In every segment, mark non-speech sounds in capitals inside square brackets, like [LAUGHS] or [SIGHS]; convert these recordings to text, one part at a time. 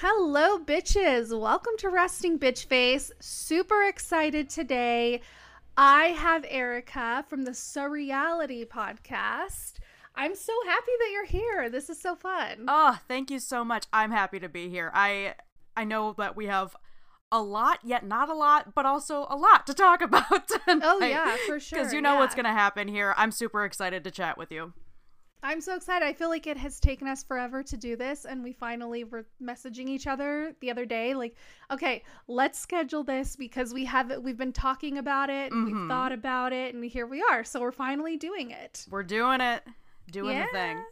Hello, bitches. Welcome to Resting Bitch Face. Super excited today. I have Erica from the Surreality podcast. I'm so happy that you're here. This is so fun. Oh, thank you so much. I'm happy to be here. I I know that we have a lot, yet not a lot, but also a lot to talk [LAUGHS] about oh, tonight. Oh yeah, for sure. Because you know yeah. what's gonna happen here. I'm super excited to chat with you. I'm so excited. I feel like it has taken us forever to do this, and we finally were messaging each other the other day, like, okay, let's schedule this because we have it. We've been talking about it, and Mm-hmm. we've thought about it, and here we are. So we're finally doing it. We're doing it. Doing the thing.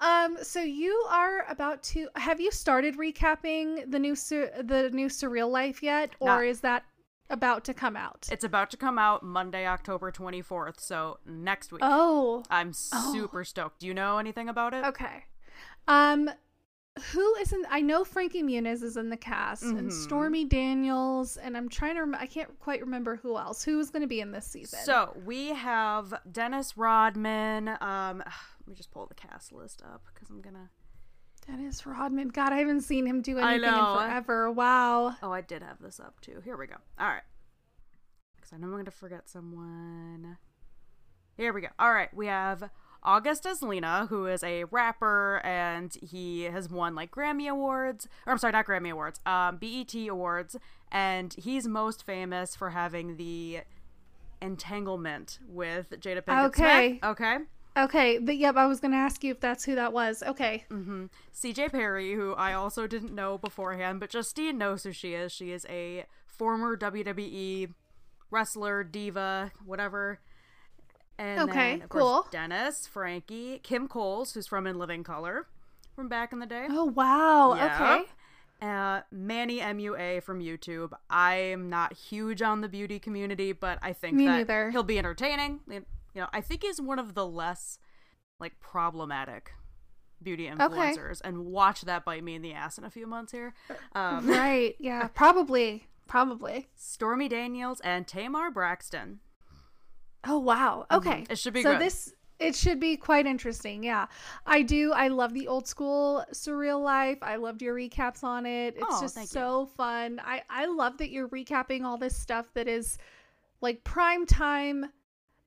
Um. So you are about to. Have you started recapping the new sur- the new Surreal Life yet, or Not- is that about to come out? It's about to come out Monday, October 24th, so next week. oh. I'm super stoked. Do you know anything about it? Okay. Um who is in I know Frankie Muniz is in the cast and Mhm. Stormy Daniels and I'm trying to rem- I can't quite remember who else. Who is going to be in this season? So we have Dennis Rodman. Um, [SIGHS] let me just pull the cast list up because I'm gonna. Dennis Rodman. God, I haven't seen him do anything in forever. Wow. Oh, I did have this up too. Here we go. All right. Because I know I'm going to forget someone. Here we go. All right. We have August Alsina, who is a rapper and he has won like Grammy Awards. Or I'm sorry, not Grammy Awards, um, BET Awards. And he's most famous for having the entanglement with Jada Pinkett Okay. Smith. Okay. Okay, but yep, I was going to ask you if that's who that was. Okay. Mm. CJ Perry, who I also didn't know beforehand, but Justine knows who she is. She is a former WWE wrestler, diva, whatever. And Okay, then, of course, cool. Dennis, Frankie, Kim Coles, who's from In Living Color from back in the day. Oh, wow. Yeah. Okay. Uh, Manny MUA from YouTube. I'm not huge on the beauty community, but I think Me that neither. he'll be entertaining. You know, I think is one of the less like problematic beauty influencers, and watch that bite me in the ass in a few months here. Um, Right. [LAUGHS] Yeah, probably. Probably. Stormy Daniels and Tamar Braxton. Oh wow. Okay. Mm-hmm. It should be so good. this it should be quite interesting. Yeah. I do I love the old school surreal life. I loved your recaps on it. It's Oh, just thank you. so fun. I I love that you're recapping all this stuff that is like prime time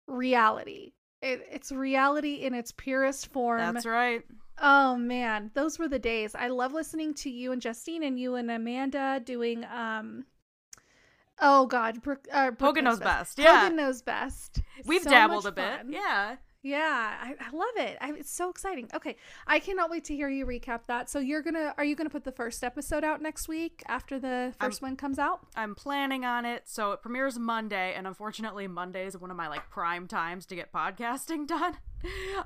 reality. It, it's reality in its purest form. That's right. Oh man, those were the days. I love listening to you and Justine and you and Amanda doing um Oh God, Brooke, uh, Brooke Hogan knows best, yeah. Hogan knows best. We've So dabbled a bit. Yeah. Yeah, I, I love it. I, it's so exciting. Okay, I cannot wait to hear you recap that. So you're gonna, are you gonna put the first episode out next week after the 1st one comes out? I'm planning on it. So it premieres Monday, and unfortunately, Monday is one of my like prime times to get podcasting [LAUGHS] done.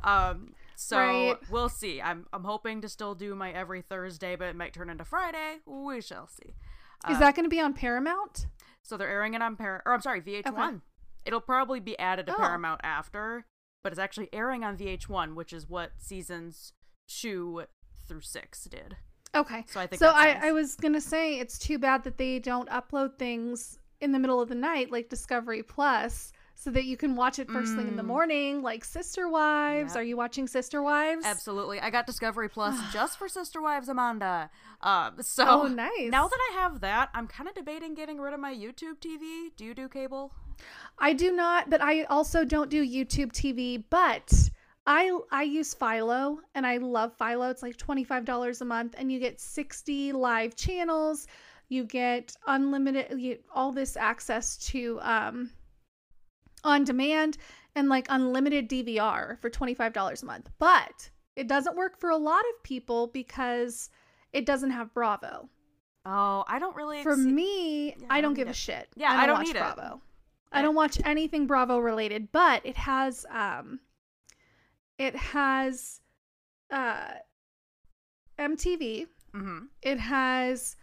Um, so Right. we'll see. I'm I'm hoping to still do my every Thursday, but it might turn into Friday. We shall see. Is that going to be on Paramount? So they're airing it on Par, or I'm sorry, VH1. It'll probably be added to Oh. Paramount after, but it's actually airing on VH1, which is what seasons two through six did. Okay. So I think So I, nice. I was gonna say it's too bad that they don't upload things in the middle of the night like Discovery Plus, so that you can watch it first thing in the morning, like Sister Wives. Mm. Yep. Are you watching Sister Wives? Absolutely. I got Discovery Plus [SIGHS] just for Sister Wives Amanda. Um, so Oh, nice. Now that I have that, I'm kind of debating getting rid of my YouTube TV. Do you do cable? I do not, but I also don't do YouTube TV, but I I use Philo and I love Philo. It's like $25 a month and you get 60 live channels. You get unlimited you all this access to um on demand and like unlimited DVR for $25 a month. But it doesn't work for a lot of people because it doesn't have Bravo. Oh, I don't really. For me, Yeah, I I don't don't give need a shit. Yeah, I don't watch need it. Bravo. I I- don't watch anything Bravo related, but it has um it has uh MTV. Mm-hmm. It has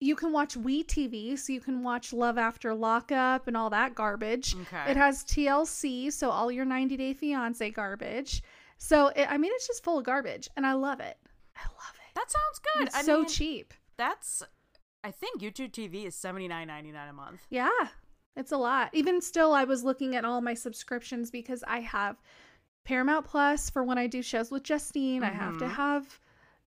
you can watch We TV, so you can watch Love After Lockup and all that garbage. Okay. It has TLC, so all your 90 Day Fiance garbage. So it, I mean, it's just full of garbage, and I love it. I love it. That sounds good. It's I so mean, cheap. That's. I think YouTube TV is seventy nine ninety nine a month. Yeah, it's a lot. Even still, I was looking at all my subscriptions because I have Paramount Plus for when I do shows with Justine. I have to Mhm. have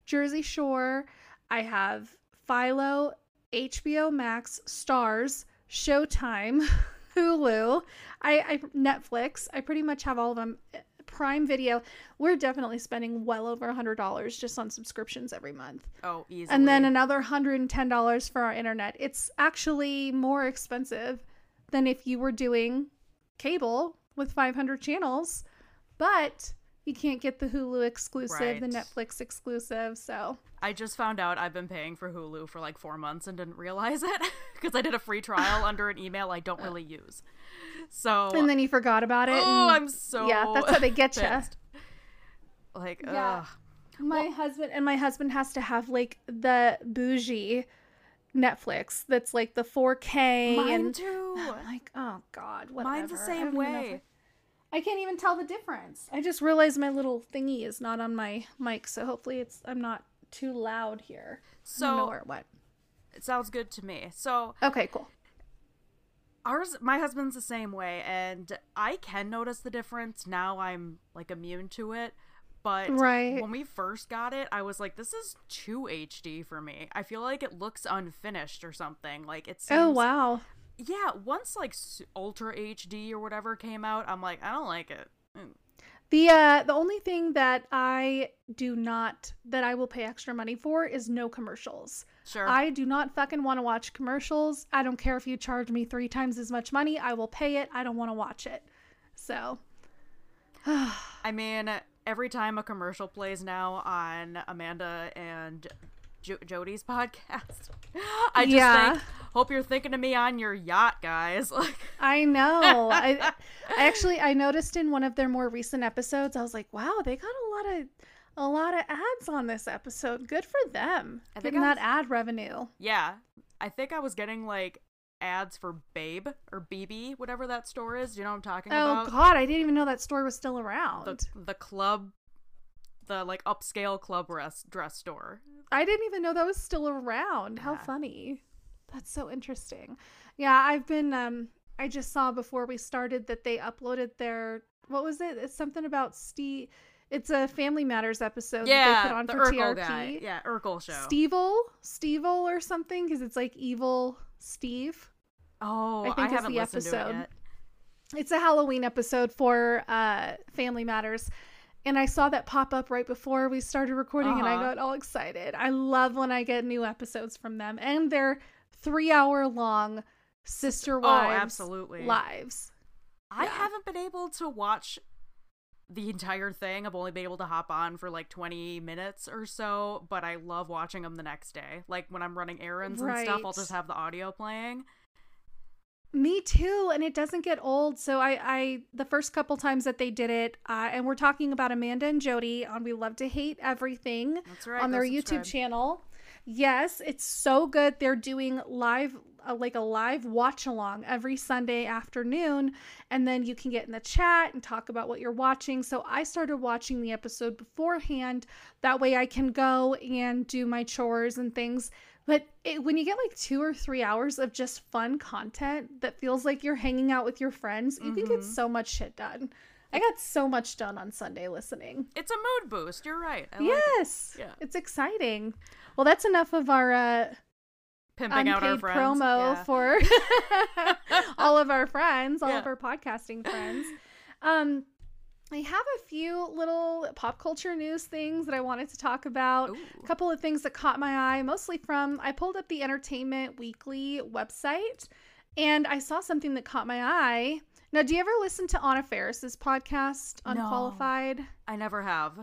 Jersey Shore. I have Philo, HBO Max, Starz, Showtime, [LAUGHS] Hulu. I, I Netflix. I pretty much have all of them. Prime Video. We're definitely spending well over a hundred dollars just on subscriptions every month Oh, easily. and then another $110 for our internet. It's actually more expensive than if you were doing cable with 500 channels, but you can't get the Hulu exclusive, the Netflix exclusive. So, I just found out I've been paying for Hulu for like four months and didn't realize it [LAUGHS] because I did a free trial under an email I don't really use. So and then you forgot about it. oh, and- I'm so yeah, that's how they get you. Like, Yeah. ugh. My husband and my husband has to have like the bougie Netflix that's like the 4K mine and too. [SIGHS] I'm like, oh god, whatever. Mine's the same don't even know if way. I can't even tell the difference. I just realized my little thingy is not on my mic, so hopefully it's I'm not too loud here. I So it went. it sounds good to me. So Okay, cool. ours, my husband's the same way, and I can notice the difference now. I'm like immune to it. But Right. when we first got it, I was like, "This is too HD for me. I feel like it looks unfinished or something. Like it's seems Oh wow. yeah once like ultra hd or whatever came out i'm like i don't like it Mm. The uh the only thing that I do not that I will pay extra money for is no commercials. sure I do not fucking want to watch commercials. I don't care if you charge me 3 times as much money. I will pay it. I don't want to watch it. So, [SIGHS] i mean every time a commercial plays now on amanda and jo- jody's [LAUGHS] podcast i just Yeah. think hope you're thinking of me on your yacht guys [LAUGHS] like I know. I, [LAUGHS] I actually I noticed in one of their more recent episodes, I was like, wow, they got a lot of a lot of ads on this episode. Good for them. I think Getting I that ad revenue. yeah i think i was getting like ads for babe or bb whatever that store is Do you know what i'm talking Oh about Oh god, I didn't even know that store was still around. the, the club the like upscale club dress dress store I didn't even know that was still around. How funny. That's so interesting. Yeah, I've been um I just saw before we started that they uploaded their what was it? It's something about Steve it's a Family Matters episode that yeah, they put on the for Urkel TRP. guy. Yeah, Urkel show. Stevel, Stevel or something because it's like evil Steve. oh, I I, think is haven't the listened to episode. it yet. It's a Halloween episode for uh Family Matters. And I saw that pop up right before we started recording and I Uh-huh. got all excited. I love when I get new episodes from them and they're 3 hour long sister wives Oh, absolutely. lives. I Yeah. haven't been able to watch the entire thing. I've only been able to hop on for like 20 minutes or so, but I love watching them the next day. Like when I'm running errands and stuff, I'll just have the audio playing. Me too, and it doesn't get old. So I, I the first couple times that they did it, uh, and we're talking about Amanda and Jody on We Love to Hate Everything That's right. on their YouTube subscribe. channel. Yes, it's so good. They're doing live, uh, like a live watch along every Sunday afternoon, and then you can get in the chat and talk about what you're watching. So I started watching the episode beforehand. That way I can go and do my chores and things. But it, when you get like two or three hours of just fun content that feels like you're hanging out with your friends, you can get Mhm. so much shit done. I got so much done on Sunday listening. It's a mood boost. You're right. I like it. Yes. Yeah. It's exciting. Well, that's enough of our uh, Pimping out our friends. promo Yeah. [LAUGHS] for [LAUGHS] all of our friends, all of our podcasting friends. Um, I have a few little pop culture news things that I wanted to talk about. Ooh. A couple of things that caught my eye, mostly from I pulled up the Entertainment Weekly website and I saw something that caught my eye. Now, do you ever listen to Anna Faris's podcast, No. Unqualified? I never have.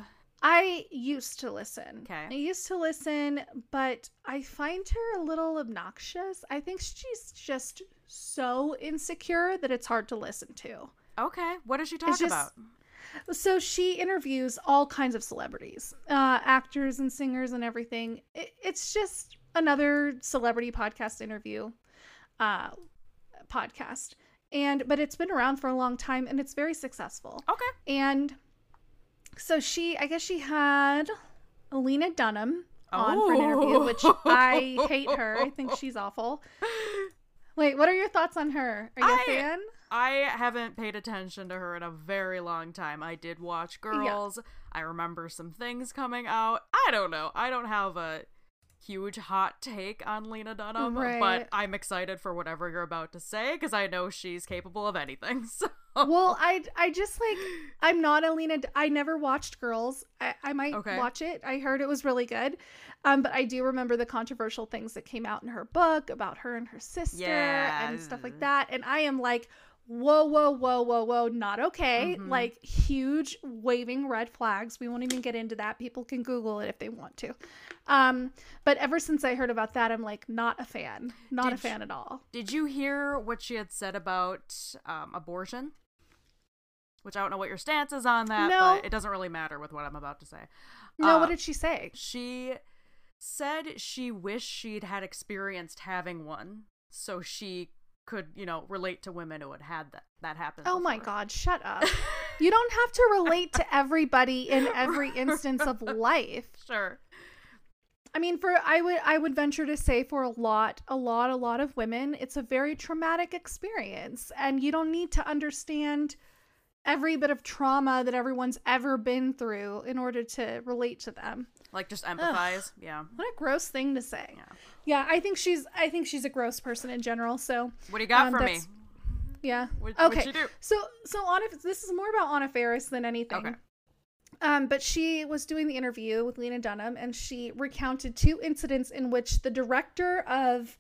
I used to listen. Okay. I used to listen, but I find her a little obnoxious. I think she's just so insecure that it's hard to listen to. Okay. What does she talk just- about? So she interviews all kinds of celebrities, uh, actors and singers and everything. It, it's just another celebrity podcast interview uh, podcast. And but it's been around for a long time and it's very successful. Okay. And so she, I guess she had Alina Dunham on for an interview, Oh. which I hate her. I think [LAUGHS] she's awful. Wait, what are your thoughts on her? Are you a I- fan? I haven't paid attention to her in a very long time. I did watch Girls. I remember some things coming out. I don't know. I don't have a huge hot take on Lena Dunham, Right. but I'm excited for whatever you're about to say because I know she's capable of anything. [LAUGHS] So Well, [LAUGHS] I I just like I'm not Alina. I never watched Girls. I, I might Okay. watch it. I heard it was really good, um, but I do remember the controversial things that came out in her book about her and her sister and stuff like that. And I am like, whoa, whoa, whoa, whoa, whoa, not okay. Mhm. Like huge waving red flags. We won't even get into that. People can Google it if they want to. Um, but ever since I heard about that, I'm like not a fan. Not a Did fan at all. Did you hear what she had said about um, abortion? Which I don't know what your stance is on that, No. but it doesn't really matter with what I'm about to say. No, Uh, what did she say? She said she wished she'd had experienced having one so she could, you know, relate to women who had had that that happen. Oh my god, shut up. [LAUGHS] you don't have to relate to everybody in every [LAUGHS] instance of life. Sure. I mean, for I would I would venture to say for a lot, a lot, a lot of women, it's a very traumatic experience. And you don't need to understand every bit of trauma that everyone's ever been through in order to relate to them. Like just empathize. Yeah. What a gross thing to say. Yeah. Yeah, I think she's I think she's a gross person in general. So What do you got Um, for me? yeah. What, okay. What'd you do? So so Anna this is more about Anna Faris than anything. Okay. Um, but she was doing the interview with Lena Dunham and she recounted two incidents in which the director of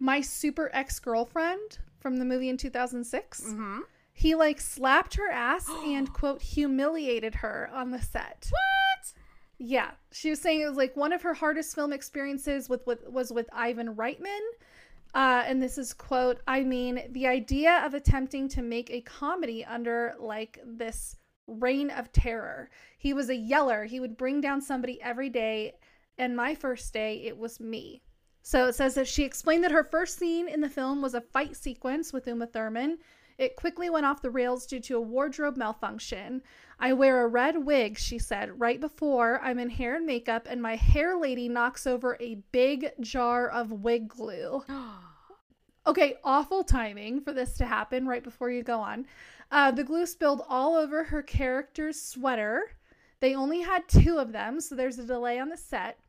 My Super Ex Girlfriend from the movie in 2006, Mm-hmm. He like slapped her ass [GASPS] and quote humiliated her on the set. What? Yeah, she was saying it was like one of her hardest film experiences with, with was with Ivan Reitman. Uh, and this is quote, I mean, the idea of attempting to make a comedy under like this reign of terror. He was a yeller. He would bring down somebody every day. And my first day, it was me. So it says that she explained that her first scene in the film was a fight sequence with Uma Thurman. It quickly went off the rails due to a wardrobe malfunction. I wear a red wig, she said, right before I'm in hair and makeup, and my hair lady knocks over a big jar of wig glue. [GASPS] Okay, awful timing for this to happen right before you go on. Uh, the glue spilled all over her character's sweater. They only had two of them, so there's a delay on the set.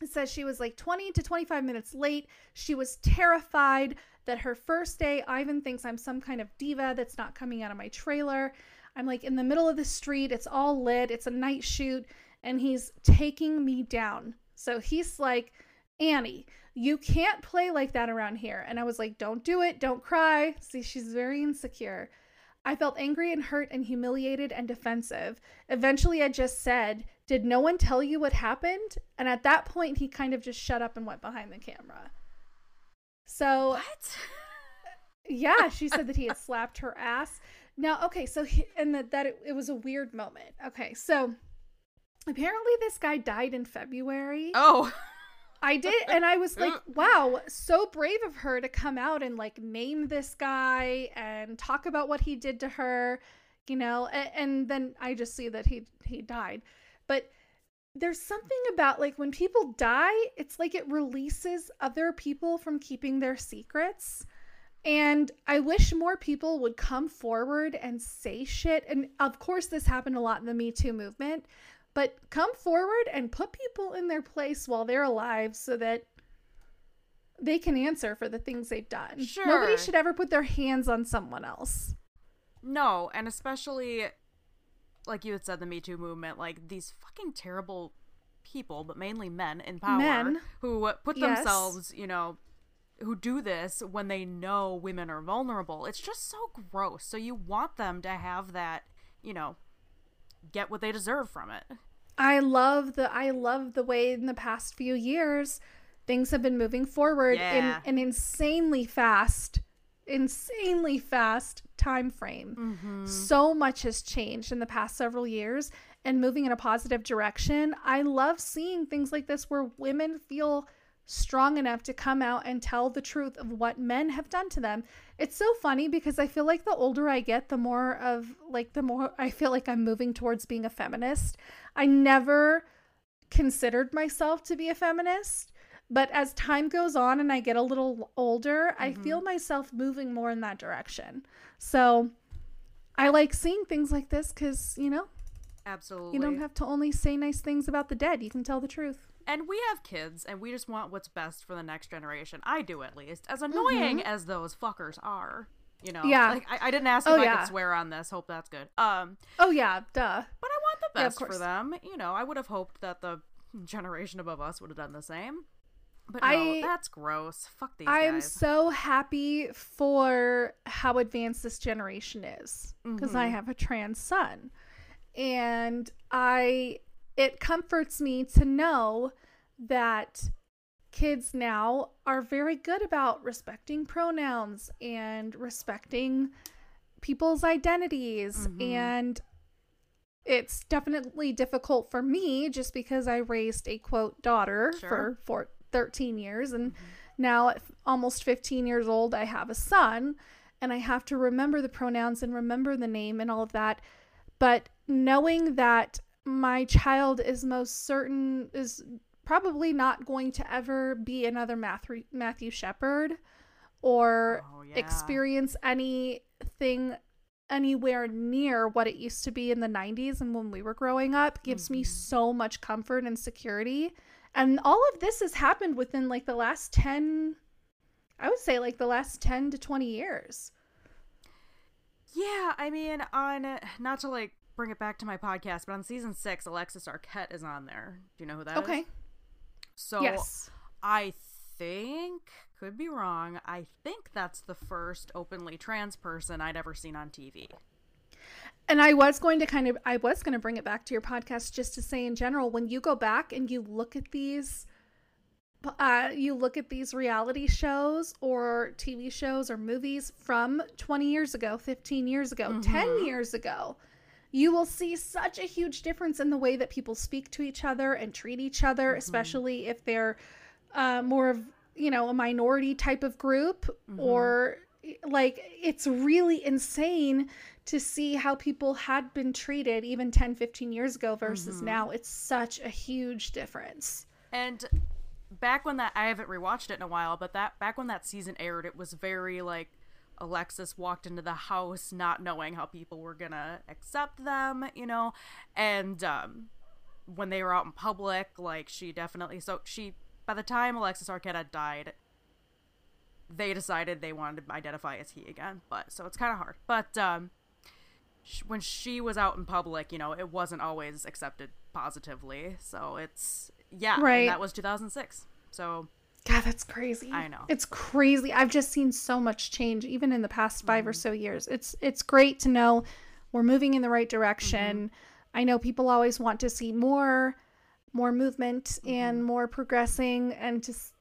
It says she was like 20 to 25 minutes late. She was terrified that her first day, Ivan thinks I'm some kind of diva that's not coming out of my trailer. I'm like in the middle of the street, it's all lit, it's a night shoot, and he's taking me down. So he's like, Annie, you can't play like that around here. And I was like, don't do it, don't cry. See, she's very insecure. I felt angry and hurt and humiliated and defensive. Eventually, I just said, Did no one tell you what happened? And at that point, he kind of just shut up and went behind the camera. So, What? [LAUGHS] yeah, she said that he had slapped her ass. Now, okay, so he, and that, that it, it was a weird moment. Okay, so apparently this guy died in February. Oh. I did, [LAUGHS] and I was like, [LAUGHS] wow, so brave of her to come out and like name this guy and talk about what he did to her, you know. And, and then I just see that he he died, but there's something about like when people die, it's like it releases other people from keeping their secrets. And I wish more people would come forward and say shit. And of course, this happened a lot in the Me Too movement, but come forward and put people in their place while they're alive so that they can answer for the things they've done. Sure. Nobody should ever put their hands on someone else. No, and especially like you had said, the Me Too movement, like these fucking terrible people, but mainly men in power, Men. who put Yes. themselves, you know, who do this when they know women are vulnerable. It's just so gross. So you want them to have that, you know, get what they deserve from it. I love the I love the way in the past few years things have been moving forward Yeah. in an insanely fast insanely fast time frame. Mm-hmm. So much has changed in the past several years and moving in a positive direction. I love seeing things like this where women feel strong enough to come out and tell the truth of what men have done to them. It's so funny because I feel like the older I get, the more of like the more I feel like I'm moving towards being a feminist. I never considered myself to be a feminist, but as time goes on and I get a little older, mm-hmm. I feel myself moving more in that direction. So I like seeing things like this cuz, you know, absolutely. You don't have to only say nice things about the dead. You can tell the truth and we have kids and we just want what's best for the next generation i do at least as annoying mm-hmm. as those fuckers are you know yeah like i, I didn't ask oh, if yeah. i could swear on this hope that's good um oh yeah duh but i want the best yeah, for them you know i would have hoped that the generation above us would have done the same but no, I, that's gross. Fuck these I'm guys. so happy for how advanced this generation is because mm-hmm. I have a trans son. And I it comforts me to know that kids now are very good about respecting pronouns and respecting people's identities mm-hmm. and it's definitely difficult for me just because I raised a quote daughter sure. for, for 13 years and mm-hmm. now at almost 15 years old I have a son and I have to remember the pronouns and remember the name and all of that but knowing that my child is most certain is probably not going to ever be another Matthew Matthew Shepard or oh, yeah. experience anything anywhere near what it used to be in the 90s and when we were growing up gives mm-hmm. me so much comfort and security and all of this has happened within like the last 10 I would say like the last 10 to 20 years. Yeah, I mean on not to like bring it back to my podcast, but on season six, Alexis Arquette is on there. Do you know who that okay. is? So yes. I think, could be wrong, I think that's the first openly trans person I'd ever seen on TV. And I was going to kind of, I was going to bring it back to your podcast just to say in general, when you go back and you look at these, uh, you look at these reality shows or TV shows or movies from 20 years ago, 15 years ago, mm-hmm. 10 years ago, you will see such a huge difference in the way that people speak to each other and treat each other, mm-hmm. especially if they're uh, more of, you know, a minority type of group mm-hmm. or like it's really insane to see how people had been treated even 10 15 years ago versus mm-hmm. now it's such a huge difference and back when that i haven't rewatched it in a while but that back when that season aired it was very like Alexis walked into the house not knowing how people were gonna accept them, you know, and um, when they were out in public, like she definitely. So she, by the time Alexis Arquette had died, they decided they wanted to identify as he again. But so it's kind of hard. But um, sh- when she was out in public, you know, it wasn't always accepted positively. So it's yeah, right. that was 2006. So God, that's crazy. I know. It's crazy. I've just seen so much change even in the past 5 mm-hmm. or so years. It's it's great to know we're moving in the right direction. Mm-hmm. I know people always want to see more more movement mm-hmm. and more progressing and just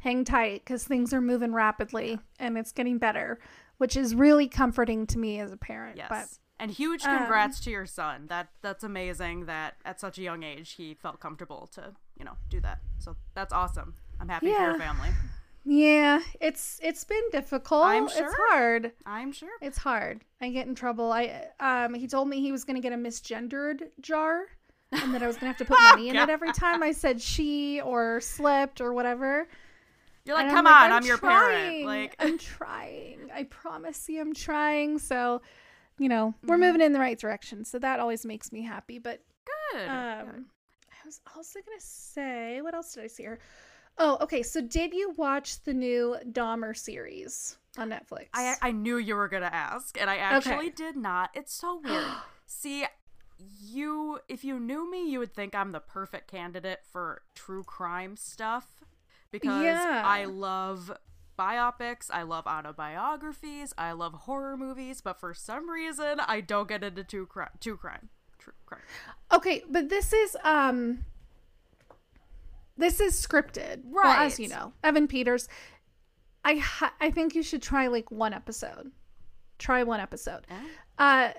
hang tight cuz things are moving rapidly and it's getting better, which is really comforting to me as a parent. Yes. But and huge congrats um, to your son. That that's amazing that at such a young age he felt comfortable to, you know, do that. So that's awesome. I'm happy yeah. for your family. Yeah, it's it's been difficult. I'm sure. It's hard. I'm sure. It's hard. I get in trouble. I um he told me he was gonna get a misgendered jar and that I was gonna have to put [LAUGHS] money in it every time I said she or slipped or whatever. You're like, and come I'm on, like, I'm, I'm your parent. Like I'm [LAUGHS] trying. I promise you I'm trying. So, you know, we're mm-hmm. moving in the right direction. So that always makes me happy. But good. Um good. I was also gonna say, what else did I see here? Oh, okay. So did you watch the new Dahmer series on Netflix? I I knew you were gonna ask, and I actually okay. did not. It's so weird. [GASPS] See, you if you knew me, you would think I'm the perfect candidate for true crime stuff because yeah. I love biopics, I love autobiographies, I love horror movies, but for some reason I don't get into true crime. True crime. True crime. Okay, but this is um – this is scripted. Right. Well, as you know, Evan Peters. I ha- I think you should try like one episode. Try one episode. Eh? Uh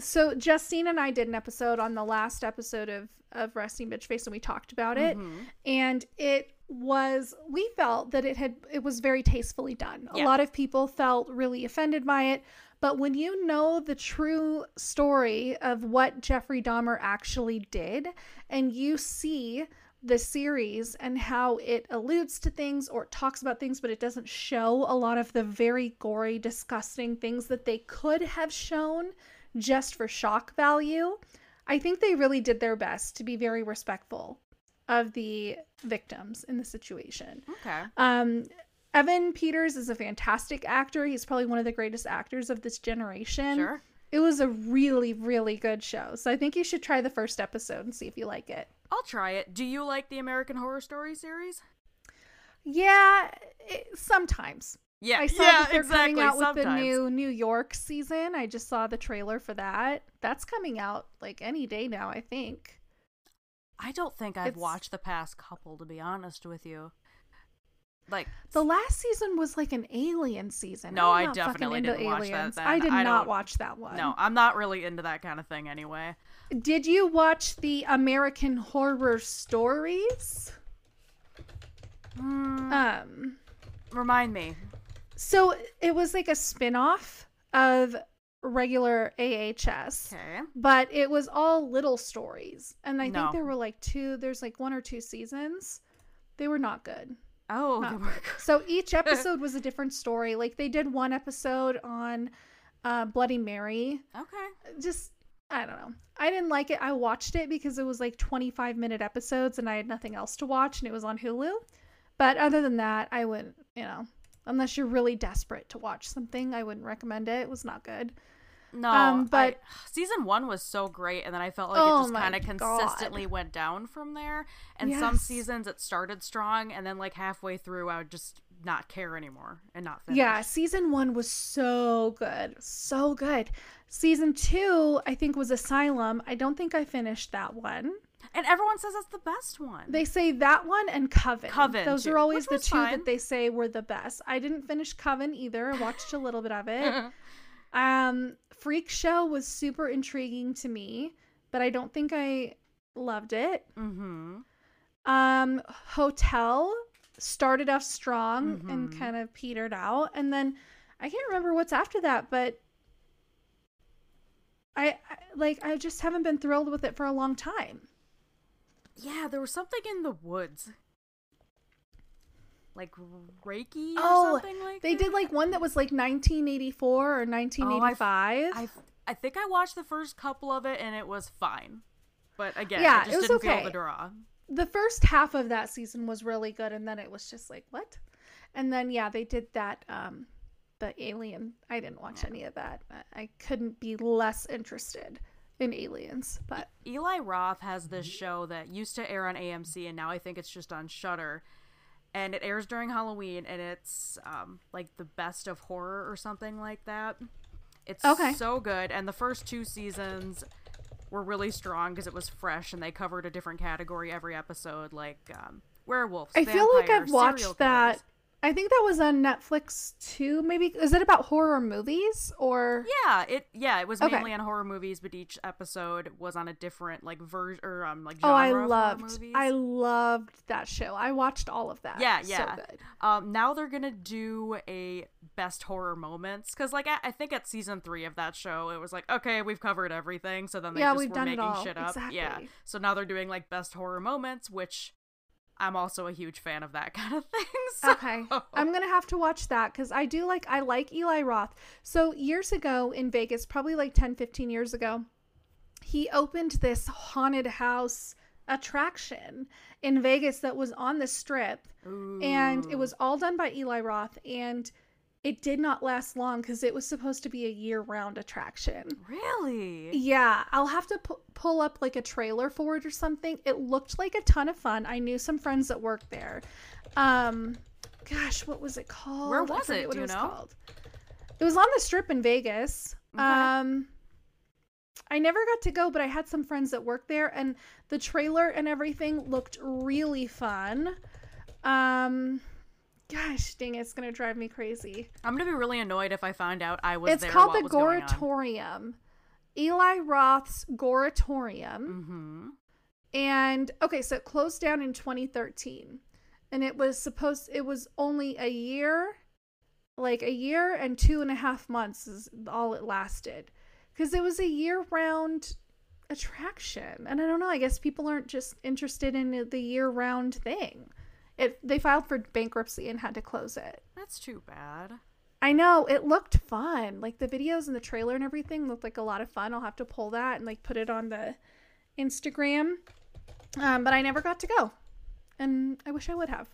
so Justine and I did an episode on the last episode of of Resting Bitch Face and we talked about it Mhm. and it was we felt that it had it was very tastefully done. A lot of people felt really offended by it, but when you know the true story of what Jeffrey Dahmer actually did and you see the series and how it alludes to things or talks about things but it doesn't show a lot of the very gory disgusting things that they could have shown just for shock value. I think they really did their best to be very respectful of the victims in the situation. Okay. Um, Evan Peters is a fantastic actor. He's probably one of the greatest actors of this generation. Sure. It was a really, really good show. So I think you should try the first episode and see if you like it. I'll try it. Do you like the American Horror Story series? Yeah, it, sometimes. Yeah. I saw yeah, that they're exactly. coming out with Sometimes. the new New York season. I just saw the trailer for that. That's coming out like any day now, I think. I don't think I've It's- watched the past couple, to be honest with you. Like, The last season was like an alien season. No, not definitely didn't watch that then. I did I not watch that one. no, I'm not really into that kind of thing anyway. Did you watch the American Horror Stories? Mm, Um, remind me. so it was like a spin-off of regular AHS. Okay. But it was all little stories. And I No. think there were like two there's like one or two seasons. They were not good. Oh, Not good. So each [LAUGHS] episode was a different story. Like they did one episode on uh, Bloody Mary. okay. Just I don't know. I didn't like it. I watched it because it was like 25 minute episodes and I had nothing else to watch and it was on Hulu. But other than that, I wouldn't, you know, unless you're really desperate to watch something, I wouldn't recommend it. It was not good. No, Um, but but- [SIGHS] season one was so great, and then I felt like Oh it just kind of God. consistently went down from there. And some seasons it started strong, and then like halfway through, I would just not care anymore and not finish. Yeah, season one was so good. So good. Season two, I think, was Asylum. I don't think I finished that one. and everyone says that's the best one. They say that one and Coven. Coven, Those too, are always the two fine. that they say were the best. I didn't finish Coven either. I watched a little bit of it. [LAUGHS] Um, Freak Show was super intriguing to me, but I don't think I loved it. mm-hmm. Um, Hotel started off strong and Mhm. kind of petered out, and then I can't remember what's after that, but I, I like I just haven't been thrilled with it for a long time. Yeah, there was something in the woods, like Reiki or Oh, something like They that. did like one that was like 1984 or 1985. I I think I watched the first couple of it, and it was fine. But again, Yeah, I just it was didn't feel okay. the draw. the first half of that season was really good and then it was just like what and then yeah they did that um the alien i didn't watch any of that I- i couldn't be less interested in aliens but Eli Roth has this show that used to air on AMC and now I think it's just on Shudder. And it airs during Halloween and it's um, like the best of horror or something like that. It's Okay. so good and the first two seasons were really strong because it was fresh and they covered a different category every episode like um, werewolves. i feel like i've watched that killers. I think that was on netflix too maybe is it about horror movies or Yeah, it yeah, it was Okay. mainly on horror movies, but each episode was on a different like version or um like oh genre i of horror loved movies. i loved that show i watched all of that Yeah, so yeah. good. Um, now they're gonna do a best horror moments because, like, I, I think at season three of that show, it was like, okay, we've covered everything. So then they Yeah, just we've were done it making all. shit up. Yeah. So now they're doing like best horror moments, which I'm also a huge fan of that [LAUGHS] kind of thing. So. Okay. I'm going to have to watch that cuz I do like I like Eli Roth. So years ago in Vegas, probably like 10 15 years ago, he opened this haunted house attraction in Vegas that was on the strip and it was all done by Eli Roth and it did not last long cuz it was supposed to be a year-round attraction. really. Yeah, I'll have to pu- pull up like a trailer for it or something. It looked like a ton of fun. I knew some friends that worked there. Um, gosh, what was it called? Where was it? What Do it you was know? called. It was on the strip in Vegas. Okay. Um, I never got to go, but I had some friends that worked there, and the trailer and everything looked really fun. Um, Gosh dang, it's gonna drive me crazy. I'm gonna be really annoyed if I find out I was It's called the. Goratorium. Eli Roth's Goratorium. Mhm. And okay, so it closed down in 2013. And it was supposed it was only a year, like a year and two and a half months is all it lasted. Because it was a year round attraction. And I don't know, I guess people aren't just interested in the year round thing. It they filed for bankruptcy and had to close it. That's too bad. I know it looked fun. Like the videos and the trailer and everything looked like a lot of fun. I'll have to pull that and like put it on the Instagram. Um, but I never got to go, and I wish I would have.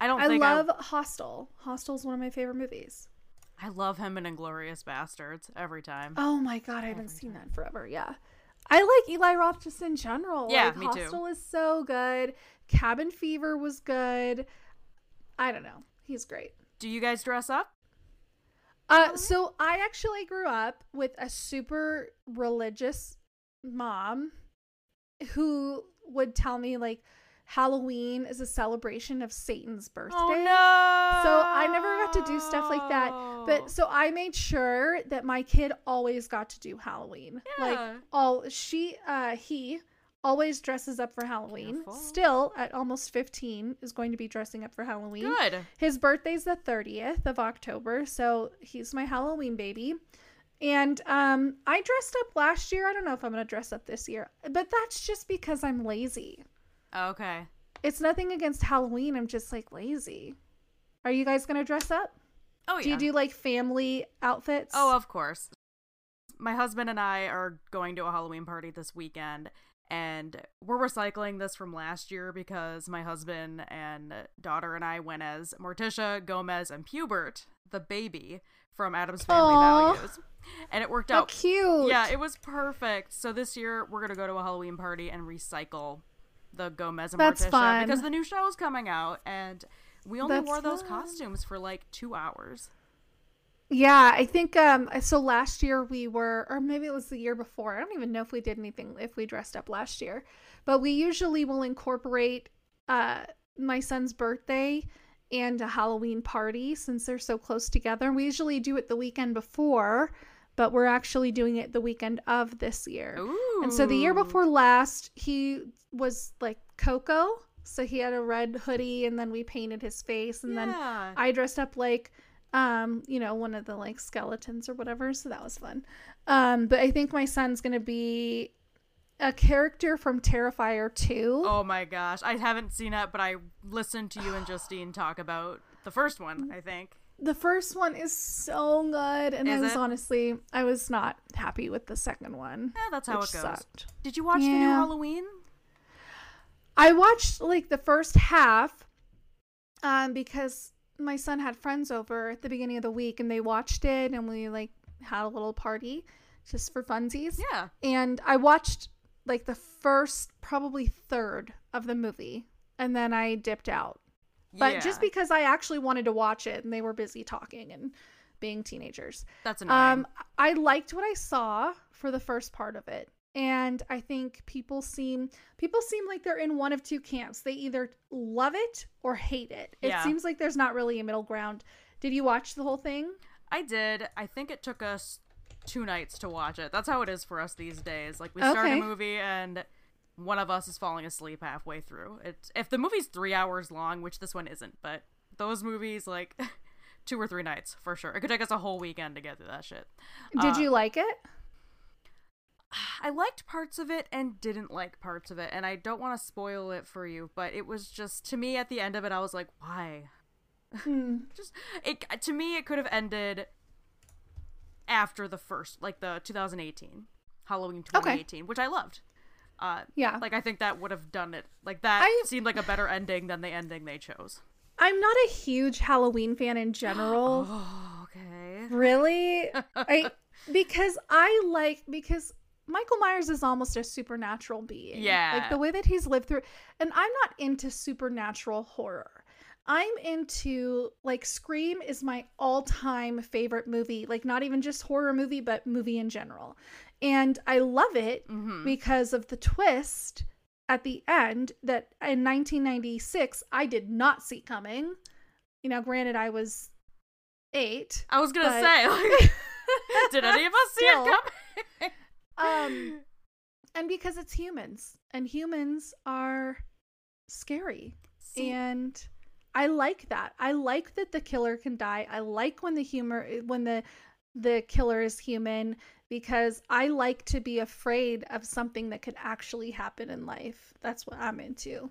I don't I love Hostel. Hostel's one of my favorite movies. I, I love him in Inglourious Basterds every time. Oh my god, I haven't seen that forever. Yeah, I like Eli Roth just in general. Yeah, like, me too. Hostel is so good. Cabin Fever was good. I don't know. He's great. Do you guys dress up? Uh, so I actually grew up with a super religious mom who would tell me like Halloween is a celebration of Satan's birthday. Oh no! So I never got to do stuff like that. But so I made sure that my kid always got to do Halloween. Yeah. Like all she uh he always dresses up for Halloween. Careful. Still at almost 15 is going to be dressing up for Halloween. good. His birthday's the 30th of October, so he's my Halloween baby. And um I dressed up last year. I don't know if I'm going to dress up this year, but that's just because I'm lazy. Okay. It's nothing against Halloween. I'm just like lazy. Are you guys going to dress up? Oh yeah. Do you do like family outfits? Oh, of course. My husband and I are going to a Halloween party this weekend, and we're recycling this from last year because my husband and daughter and I went as Morticia, Gomez, and Pubert, the baby from Addams Family Aw. Values. And it worked How out. cute. Yeah, it was perfect. So this year we're gonna go to a Halloween party and recycle the Gomez and That's Morticia fun. because the new show is coming out, and we only That's wore those fun. costumes for like two hours. Yeah, I think um so last year we were or maybe it was the year before. I don't even know if we did anything if we dressed up last year. But we usually will incorporate uh my son's birthday and a Halloween party since they're so close together. We usually do it the weekend before, but we're actually doing it the weekend of this year. Ooh. And so the year before last, he was like Coco. So he had a red hoodie and then we painted his face and then I dressed up like um, you know, one of the like skeletons or whatever, so that was fun. Um, but I think my son's to be a character from Terrifier 2. Oh my gosh, I haven't seen it, but I listened to you and Justine talk about the first one. I think. The first one is so good and I was it? honestly I was not happy with the second one. Yeah, that's how it goes. sucked. Did you watch the new Halloween? I watched like the first half um because my son had friends over at the beginning of the week and they watched it and we like had a little party just for funsies. Yeah. And I watched like the first probably third of the movie and then I dipped out. But yeah. just because I actually wanted to watch it and they were busy talking and being teenagers. that's annoying. Um I liked what I saw for the first part of it. And I think people seem people seem like they're in one of two camps. They either love it or hate it. It Yeah. seems like there's not really a middle ground. Did you watch the whole thing? I did. I think it took us two nights to watch it. That's how it is for us these days. Like we start Okay. a movie and one of us is falling asleep halfway through. It's if the movie's three hours long, which this one isn't, but those movies like [LAUGHS] two or three nights for sure. It could take us a whole weekend to get through that shit. Did Uh, you like it? [SIGHS] I liked parts of it and didn't like parts of it, and I don't want to spoil it for you, but it was just to me at the end of it, I was like, why? Hmm. [LAUGHS] Just it to me, it could have ended after the first, like the 2018 Halloween 2018, which I loved. Uh, Yeah. like I think that would have done it. Like that I- seemed like a better ending than the ending they chose. I'm not a huge Halloween fan in general. [GASPS] Oh, okay. Really? [LAUGHS] I because I like because Michael Myers is almost a supernatural being. Yeah. Like the way that he's lived through and I'm not into supernatural horror. I'm into like Scream is my all-time favorite movie, like not even just horror movie but movie in general. And I love it hmm because of the twist at the end that in 1996 I did not see coming. You know, granted, I was eight. I was gonna but- say, [LAUGHS] like, [LAUGHS] did any of us see it coming? [LAUGHS] Um, [LAUGHS] and because it's humans, and humans are scary. See, and I like that. I like that the killer can die. I like when the humor when the the killer is human because I like to be afraid of something that could actually happen in life. That's what I'm into.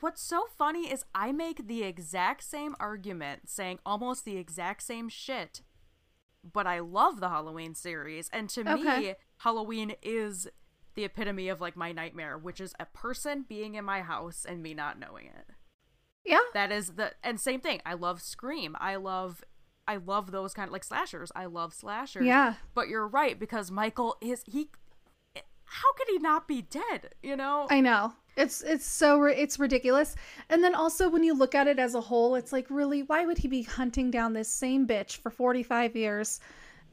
what's so funny is I make the exact same argument, saying almost the exact same shit, but I love the Halloween series, and to me, Halloween is the epitome of like my nightmare, which is a person being in my house and me not knowing it. Yeah. That is the and same thing. I love Scream. I love I love those kind of like slashers. I love slashers. Yeah. But you're right because Michael is he how could he not be dead, you know? I know. It's it's so it's ridiculous. And then also when you look at it as a whole, it's like really why would he be hunting down this same bitch for 45 years?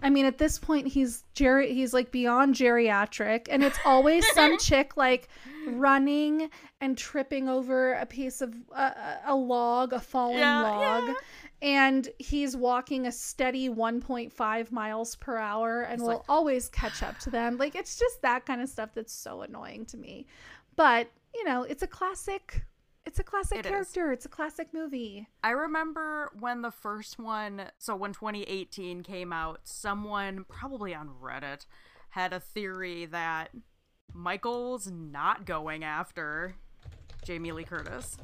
I mean, at this point he's he's like beyond geriatric and it's always some [LAUGHS] chick like running and tripping over a piece of uh, a log, a fallen Yeah, log. yeah. And he's walking a steady 1.5 miles per hour and It's will like- always catch up to them. Like, it's just that kind of stuff that's so annoying to me. But, you know, it's a classic. It's a classic It is. character. It's a classic movie. I remember when the first one, so when 2018 came out, someone probably on Reddit had a theory that Michael's not going after Jamie Lee Curtis.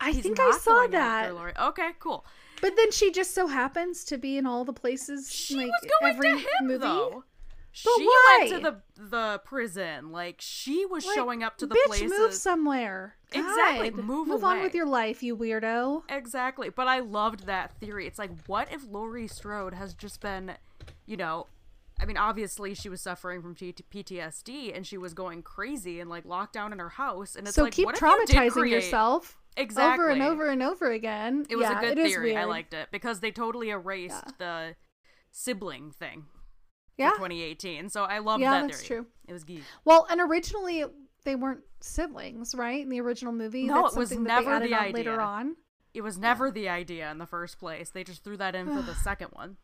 I He's think I saw that. Okay, cool. But then she just so happens to be in all the places. She like, was going every to him movie. though. But she why? went to the the prison. Like she was Like, showing up to the bitch, places. move somewhere. Exactly, God. move Move on with your life, you weirdo. Exactly. But I loved that theory. It's like, what if Laurie Strode has just been, you know, I mean, obviously she was suffering from PTSD and she was going crazy and like locked down in her house. And it's so like, keep what if you traumatizing yourself exactly over and over and over again. It was yeah, a good theory. I liked it because they totally erased the sibling thing. Yeah. For 2018. So I loved Yeah, that that's theory. true. It was geek. Well, and originally they weren't siblings, right? In the original movie, No, that's it was something that never they added the on later on. It was never the idea in the first place. They just threw that in for the [SIGHS] second one.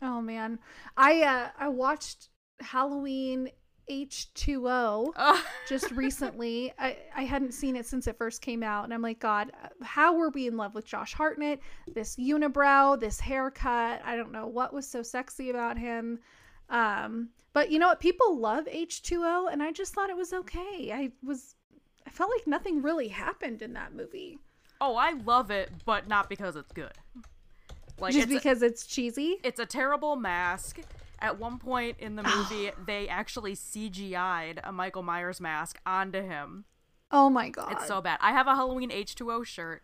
Oh man, I uh I watched Halloween H2O Ugh. [LAUGHS] just recently. I I hadn't seen it since it first came out, and I'm like, God, how were we in love with Josh Hartnett? This unibrow, this haircut. I don't know what was so sexy about him. Um, but you know what? People love H2O, and I just thought it was okay. I was, I felt like nothing really happened in that movie, Oh, I love it, but not because it's good. Like just it's a- because it's cheesy. it's a terrible mask. At one point in the [SIGHS] movie, they actually CGI'd a Michael Myers mask onto him. Oh my god, It's so bad. I have a Halloween H2O shirt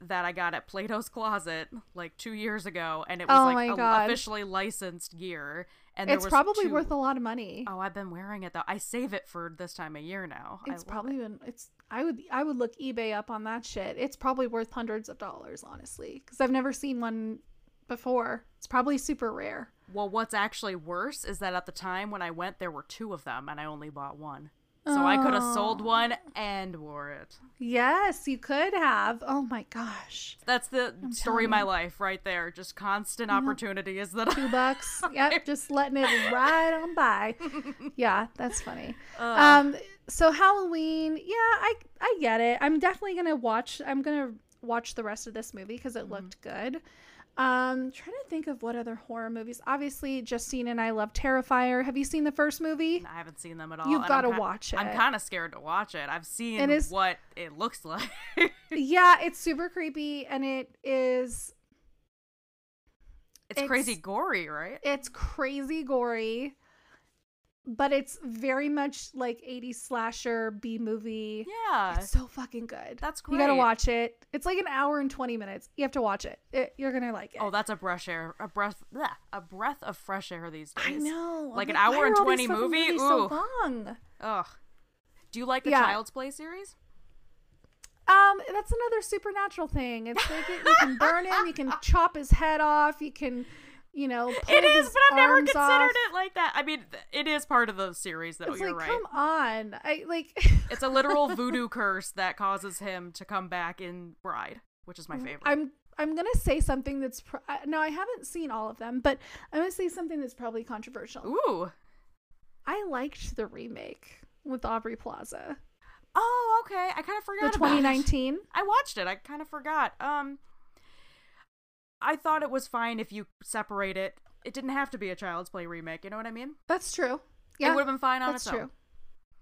that I got at Plato's Closet like two years ago, and it was Oh like a- officially licensed gear. And there it's was probably two- worth a lot of money. Oh, I've been wearing it though. I save it for this time of year now. It's probably it. been it's I would I would look eBay up on that shit. It's probably worth hundreds of dollars, honestly, because I've never seen one before. It's probably super rare. Well, what's actually worse is that at the time when I went, there were two of them, and I only bought one. So I could have sold one and wore it. Yes, you could have. Oh my gosh, That's the story of my life right there. Just constant opportunities that two bucks. [LAUGHS] Yep, just letting it ride on by. [LAUGHS] Yeah, that's funny. Ugh. Um, so Halloween, yeah, I I get it. I'm definitely gonna watch. I'm gonna watch the rest of this movie because Mm-hmm. it looked good. Um, trying to think of what other horror movies. Obviously, Justine and I love Terrifier. Have you seen the first movie? I haven't seen them at all. You've gotta watch it. I'm kind of scared to watch it. I've seen It is- what it looks like. [LAUGHS] yeah, it's super creepy and it is it's, crazy gory, right? it's crazy gory, but it's very much like 80s slasher B movie. Yeah. It's so fucking good. That's cool. You gotta watch it. It's like an hour and 20 minutes. You have to watch it. It- you're gonna like it. Oh, that's a breath air, a breath, bleh, a breath of fresh air these days. I know. Like an hour and 20 movie? Ooh. So long. Ugh. Do you like the Yeah. Child's Play series? Um, that's another supernatural thing. It's like it, you can burn him, you can chop his head off, you can, you know, It is, but I've never considered off. it like that. I mean, it is part of the series, though. It's You're like, right. come on. I like. [LAUGHS] It's a literal [LAUGHS] voodoo curse that causes him to come back in Bride, which is my favorite. I'm I'm gonna say something that's pro- no, I haven't seen all of them, but I'm gonna say something that's probably controversial. Ooh. I liked the remake with Aubrey Plaza, Oh, okay. I kind of forgot the about it. 2019. I watched it. I kind of forgot. Um, I thought it was fine if you separate it. It didn't have to be a Child's Play remake. You know what I mean? That's true. Yeah, it would have been fine on its own. that's its true. own.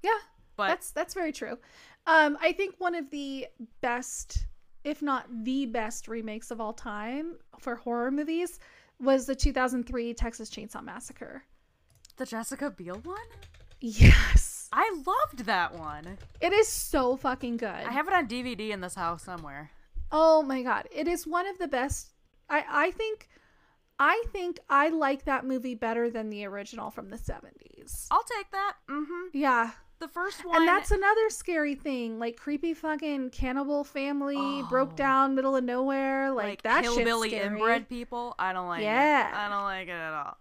Yeah, But that's that's very true. Um, I think one of the best, if not the best, remakes of all time for horror movies was the 2003 Texas Chainsaw Massacre. the Jessica Biel one, Yes, I loved that one. it is so fucking good. I have it on DVD in this house somewhere. Oh my god, it is one of the best. I I think, I think I like that movie better than the original from the 70s. I'll take that. Mm-hmm. Yeah, The first one, And that's another scary thing. Like creepy fucking cannibal family broke Oh. down middle of nowhere. Like, like that hillbilly shit's scary. inbred people. I don't like it. Yeah. it. I don't like it at all.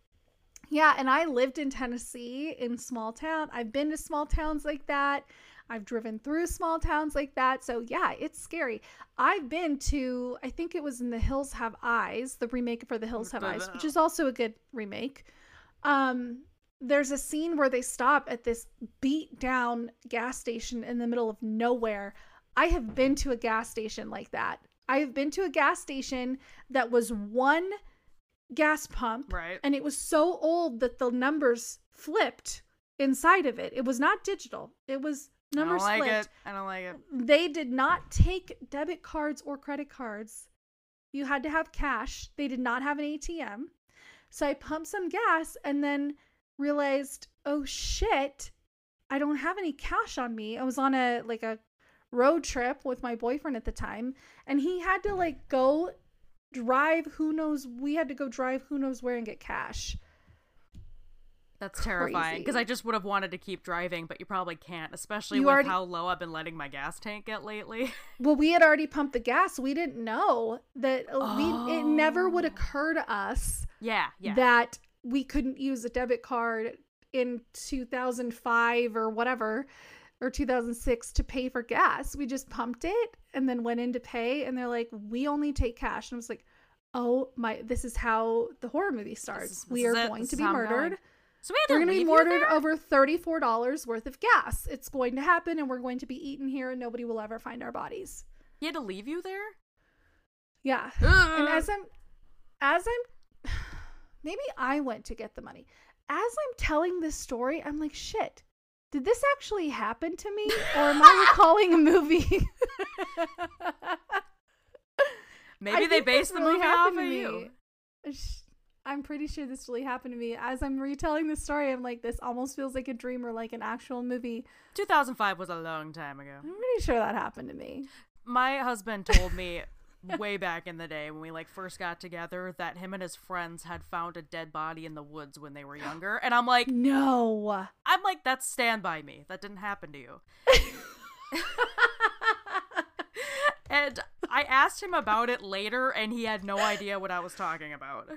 Yeah, and I lived in Tennessee in small town. I've been to small towns like that. I've driven through small towns like that. So yeah, it's scary. I've been to I think it was in The Hills Have Eyes, the remake for The Hills Have Eyes, which is also a good remake. Um there's a scene where they stop at this beat down gas station in the middle of nowhere. I have been to a gas station like that. I have been to a gas station that was one gas pump Right. and it was so old that the numbers flipped inside of it. It was not digital. It was numbers I don't like it. I don't like it. They did not take debit cards or credit cards. You had to have cash. They did not have an ATM. So I pumped some gas and then realized, "Oh shit, I don't have any cash on me." I was on a like a road trip with my boyfriend at the time, and he had to like go drive who knows we had to go drive who knows where and get cash. That's terrifying because I just would have wanted to keep driving, but you probably can't, especially You with already- how low I've been letting my gas tank get lately. [LAUGHS] Well, we had already pumped the gas. We didn't know that uh, we it never would Oh. occur to us yeah, yeah. that we couldn't use a debit card in 2005 or whatever or 2006 to pay for gas. We just pumped it and then went in to pay and they're like, "We only take cash." And I was like, "Oh my, this is how the horror movie starts. is- we are going This to be murdered." going. So we We're going to be leave you murdered there? over $34 worth of gas. It's going to happen and we're going to be eaten here and nobody will ever find our bodies. He had to leave you there. Yeah. and as I'm as I'm [SIGHS] maybe I went to get the money. As I'm telling this story, I'm like, shit. Did this actually happen to me or am I [LAUGHS] recalling a movie? [LAUGHS] Maybe I they based the really movie off of you. I'm pretty sure this really happened to me. As I'm retelling the story, I'm like, this almost feels like a dream or like an actual movie. 2005 was a long time ago. I'm pretty sure that happened to me. My husband told me [LAUGHS] way back in the day when we like first got together that him and his friends had found a dead body in the woods when they were younger, and I'm like, No. I'm like, that's stand by me. That didn't happen to you. [LAUGHS] and I asked him about it later, and he had no idea what I was talking about.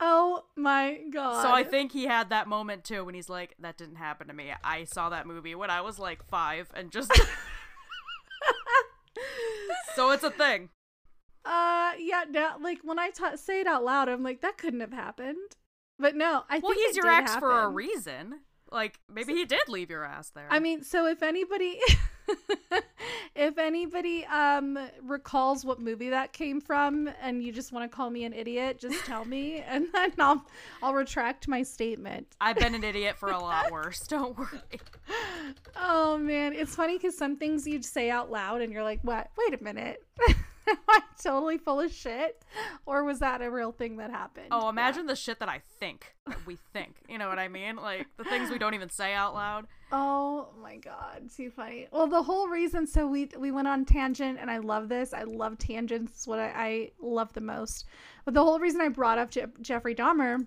Oh my god. So I think he had that moment too when he's like, "That didn't happen to me. I saw that movie when I was like five, and just." [LAUGHS] so it's a thing. Uh, yeah, now, like when I ta- say it out loud, I'm like, that couldn't have happened. But no, I Well, think he's it your did ex for a happen. reason. Like maybe he did leave your ass there. I mean, so if anybody, [LAUGHS] if anybody um recalls what movie that came from, and you just want to call me an idiot, just tell me, [LAUGHS] and then I'll I'll retract my statement. I've been an idiot for a [LAUGHS] lot worse. Don't worry. Oh man, it's funny because some things you'd say out loud, and you're like, "What? Wait a minute." [LAUGHS] Am I totally full of shit? Or was that a real thing that happened? Oh, Yeah. imagine the shit that I think. that we think. You know what I mean? Like the things we don't even say out loud. Oh my god, too funny. Well, the whole reason so we we went on tangent, and I love this. I love tangents. It's what I, I love the most. But the whole reason I brought up Je- Jeffrey Dahmer,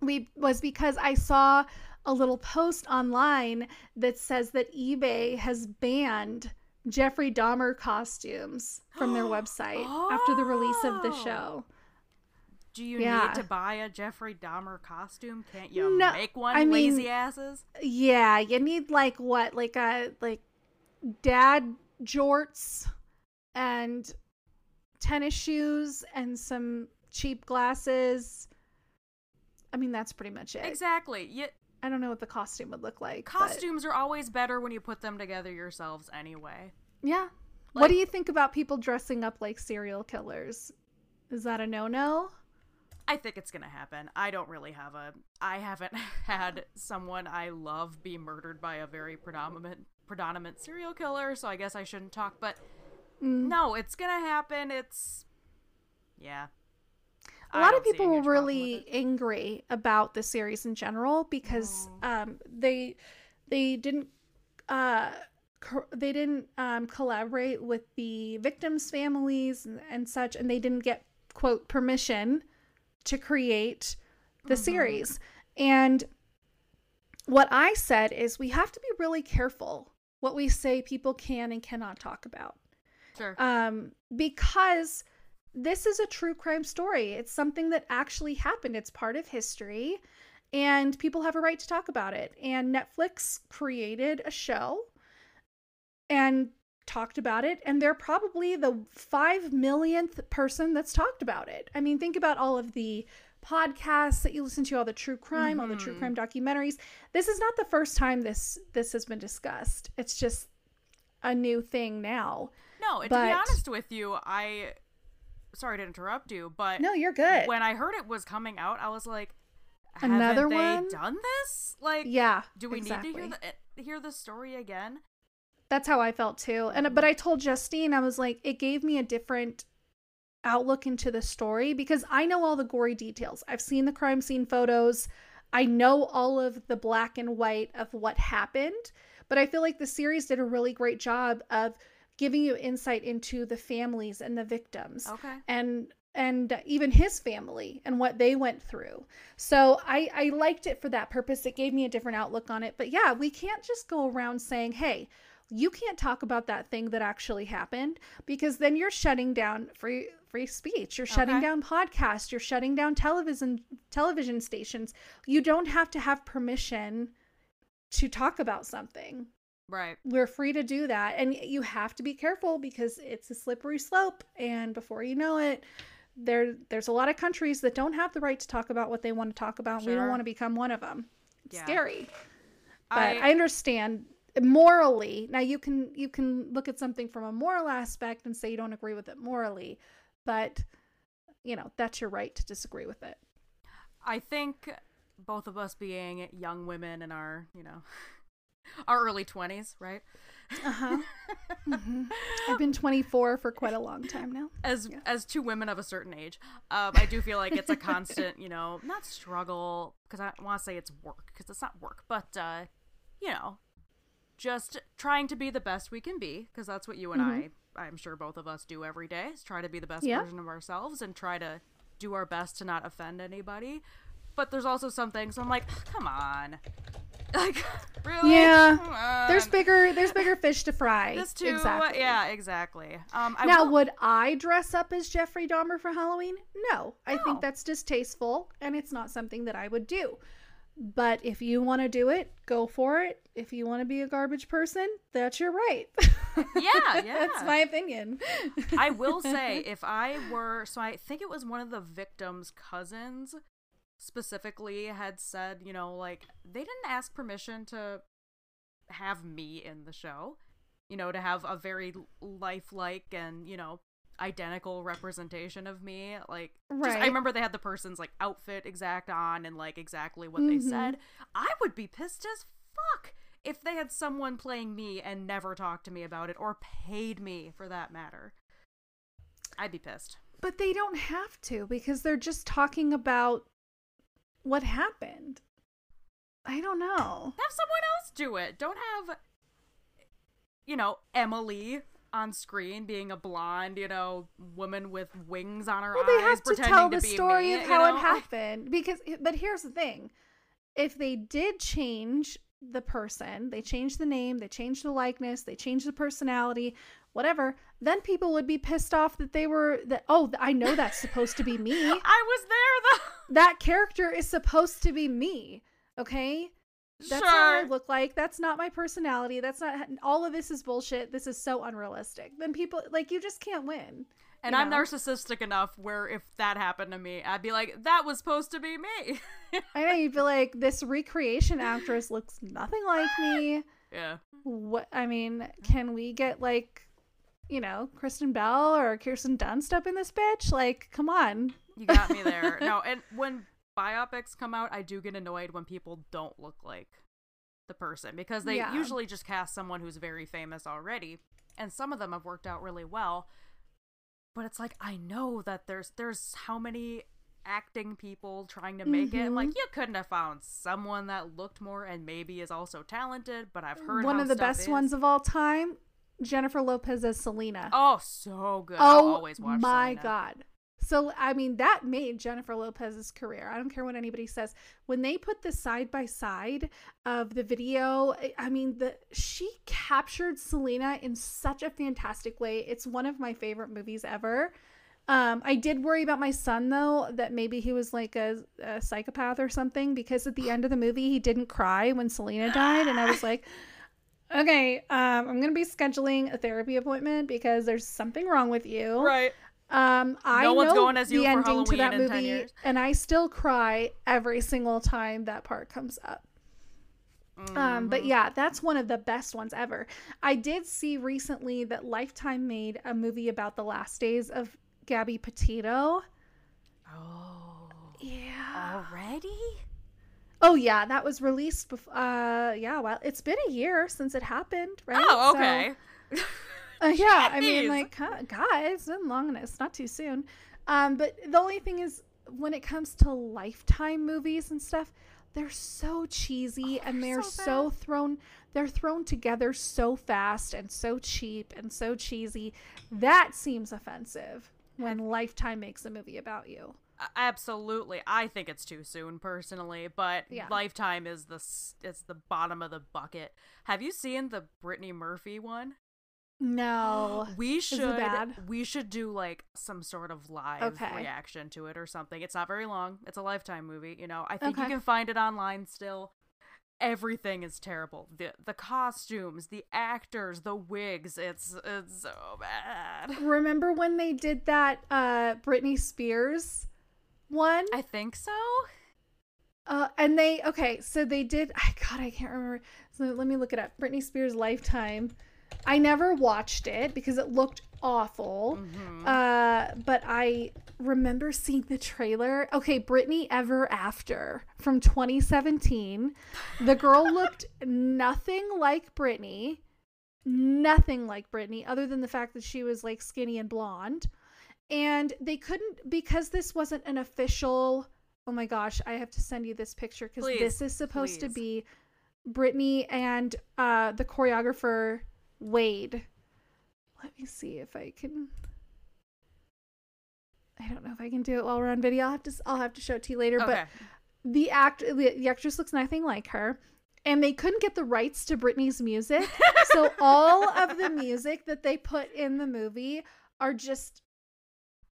we was because I saw a little post online that says that eBay has banned Jeffrey Dahmer costumes from their [GASPS] website after the release of the Oh. show. Do you Yeah. need to buy a Jeffrey Dahmer costume? Can't you No, make one, I mean- lazy asses? Yeah, you need like what, like a like dad jorts and tennis shoes and some cheap glasses. I mean, that's pretty much it. Exactly. You, I don't know what the costume would look like. but- costumes are always better when you put them together yourselves anyway. Yeah. what do you think about people dressing up like serial killers? Is that a no no? I think it's gonna happen. I don't really have a. I haven't [LAUGHS] had someone I love be murdered by a very predominant predominant serial killer, so I guess I shouldn't talk. But Mm. no, it's gonna happen. It's yeah. A lot of don't see a people were huge problem with really angry about the series in general because um, they they didn't uh, co- they didn't um, collaborate with the victims' families and, and such, and they didn't get quote permission to create the Mm-hmm. series. And what I said is we have to be really careful what we say people can and cannot talk about sure. um, because this is a true crime story. It's something that actually happened. It's part of history, and people have a right to talk about it. And Netflix created a show and talked about it, and they're probably the five millionth person that's talked about it. I mean, think about all of the podcasts that you listen to all the true crime all the true crime mm-hmm. documentaries this is not the first time this this has been discussed it's just a new thing now no, to be honest with you, I. Sorry to interrupt you, but no you're good when I heard it was coming out, I was like, Another they one? done this? Like, Yeah. do we exactly. need to hear the eh, hear the story again? That's how I felt too. And but I told Justine I was like it gave me a different outlook into the story because I know all the gory details. I've seen the crime scene photos. I know all of the black and white of what happened, but I feel like the series did a really great job of giving you insight into the families and the victims. Okay. and and even his family and what they went through. So I I liked it for that purpose. It gave me a different outlook on it. But yeah, we can't just go around saying, "Hey, you can't talk about that thing that actually happened," because then you're shutting down free free speech. You're shutting Okay. down podcasts. You're shutting down television television stations. You don't have to have permission to talk about something Right. we're free to do that and you have to be careful because it's a slippery slope and before you know it there there's a lot of countries that don't have the right to talk about what they want to talk about we don't want to become one of them it's Yeah. scary but I- I, understand morally now you can you can look at something from a moral aspect and say you don't agree with it morally but you know that's your right to disagree with it I think both of us being young women in our, you know, [LAUGHS] our early 20s, right? uh-huh [LAUGHS] Mhm. i've been 24 for quite a long time now As Yeah. as two women of a certain age, um, I do feel like it's a [LAUGHS] constant, you know, not struggle because I want to say it's work because it's not work, but uh, you know, just trying to be the best we can be because that's what you and I, I'm sure both of us do every day is try to be the best Yeah. version of ourselves and try to do our best to not offend anybody. But there's also some things I'm like, come on, [LAUGHS] like really, Yeah. There's bigger there's bigger fish to fry [LAUGHS] This too, exactly yeah, exactly. Um, I now, will- would I dress up as Jeffrey Dahmer for Halloween? No. I No. think that's distasteful and it's not something that I would do. But if you want to do it, go for it. If you want to be a garbage person, that's your right. Yeah, [LAUGHS] yeah. that's my opinion. I will say, if I were, so I think it was one of the victims' cousins specifically had said, you know, like they didn't ask permission to have me in the show, you know, to have a very lifelike and, you know, identical representation of me. Like, just, I remember they had the person's like outfit exact on and like exactly what they Mhm. said. I would be pissed as fuck if they had someone playing me and never talked to me about it or paid me for that matter. I'd be pissed. but they don't have to because they're just talking about what happened. I don't know. Have someone else do it. Don't have, you know, Emily on screen being a blonde, you know, woman with wings on her Well, eyes, they have to tell the story me, of you how know? it [LAUGHS] happened because but here's the thing. If they did change the person, they changed the name, they changed the likeness, they changed the personality, whatever, then people would be pissed off that they were that oh, I know that's supposed to be me. [LAUGHS] I was there though. That character is supposed to be me. Okay? That's not what I look like. That's not my personality. That's not all of this is bullshit. This is so unrealistic. Then people like you just can't win. And I'm know? narcissistic enough where if that happened to me, I'd be like, that was supposed to be me. I know you'd be [LAUGHS] like, this recreation actress looks nothing like me. [LAUGHS] yeah. What I mean, can we get like, you know, Kristen Bell or Kirsten Dunst up in this bitch? Like, come on. You got me there. no, and when biopics come out, I do get annoyed when people don't look like the person because they Yeah. usually just cast someone who's very famous already, and some of them have worked out really well. But it's like I know that there's there's how many acting people trying to make it. Mhm. Like you couldn't have found someone that looked more and maybe is also talented. But I've heard One of the best is. ones of all time, Jennifer Lopez as Selena. Oh, so good! Oh always watch. my Selena. god. So I mean that made Jennifer Lopez's career. I don't care what anybody says. When they put the side by side of the video, I- mean the she captured Selena in such a fantastic way. It's one of my favorite movies ever. Um, I did worry about my son though that maybe he was like a, a psychopath or something because at the end of the movie he didn't cry when Selena died, and I was like, [LAUGHS] okay, um, I'm gonna be scheduling a therapy appointment because there's something wrong with you. Right. Um, I No one's know going as you the for ending to that movie, and I still cry every single time that part comes up. Um, Mm-hmm. but yeah, that's one of the best ones ever. I did see recently that Lifetime made a movie about the last days of Gabby Petito. Oh. Yeah. Already? Oh yeah, that was released. Bef- uh, yeah. Well, it's been a year since it happened, right? Oh, So- okay. [LAUGHS] Uh, [LAUGHS] yeah, I mean, like, guys, it's been long enough. It's not too soon. Um, but the only thing is, when it comes to Lifetime movies and stuff, they're so cheesy Oh, and they're they're so so, thrown. They're thrown together so fast and so cheap and so cheesy. That seems offensive when Lifetime makes a movie about you. Absolutely. I think it's too soon personally, but Yeah. Lifetime is the it's the bottom of the bucket. Have you seen the Brittany Murphy one? No. [GASPS] We should bad? we should do like some sort of live Okay. reaction to it or something. It's not very long. It's a Lifetime movie, you know. I think you can find it online still. Everything is terrible. The the costumes, the actors, the wigs, it's it's so bad. [LAUGHS] Remember when they did that uh Britney Spears one? I think so. Uh, and they okay, so they did. I [SIGHS] God, I can't remember. So let me look it up. Britney Spears Lifetime. I never watched it because it looked awful. Mhm. Uh, but I remember seeing the trailer. Okay, Britney Ever After from 2017. The girl [LAUGHS] looked nothing like Britney. Nothing like Britney, other than the fact that she was like skinny and blonde. And they couldn't because this wasn't an official. Oh my gosh, I have to send you this picture because this is supposed to be Britney and uh, the choreographer Wade. Let me see if I can. I don't know if I can do it while we're on video. I'll have to. I'll have to show it to you later. Okay. But the act, the, the actress looks nothing like her, and they couldn't get the rights to Britney's music, so [LAUGHS] all of the music that they put in the movie are just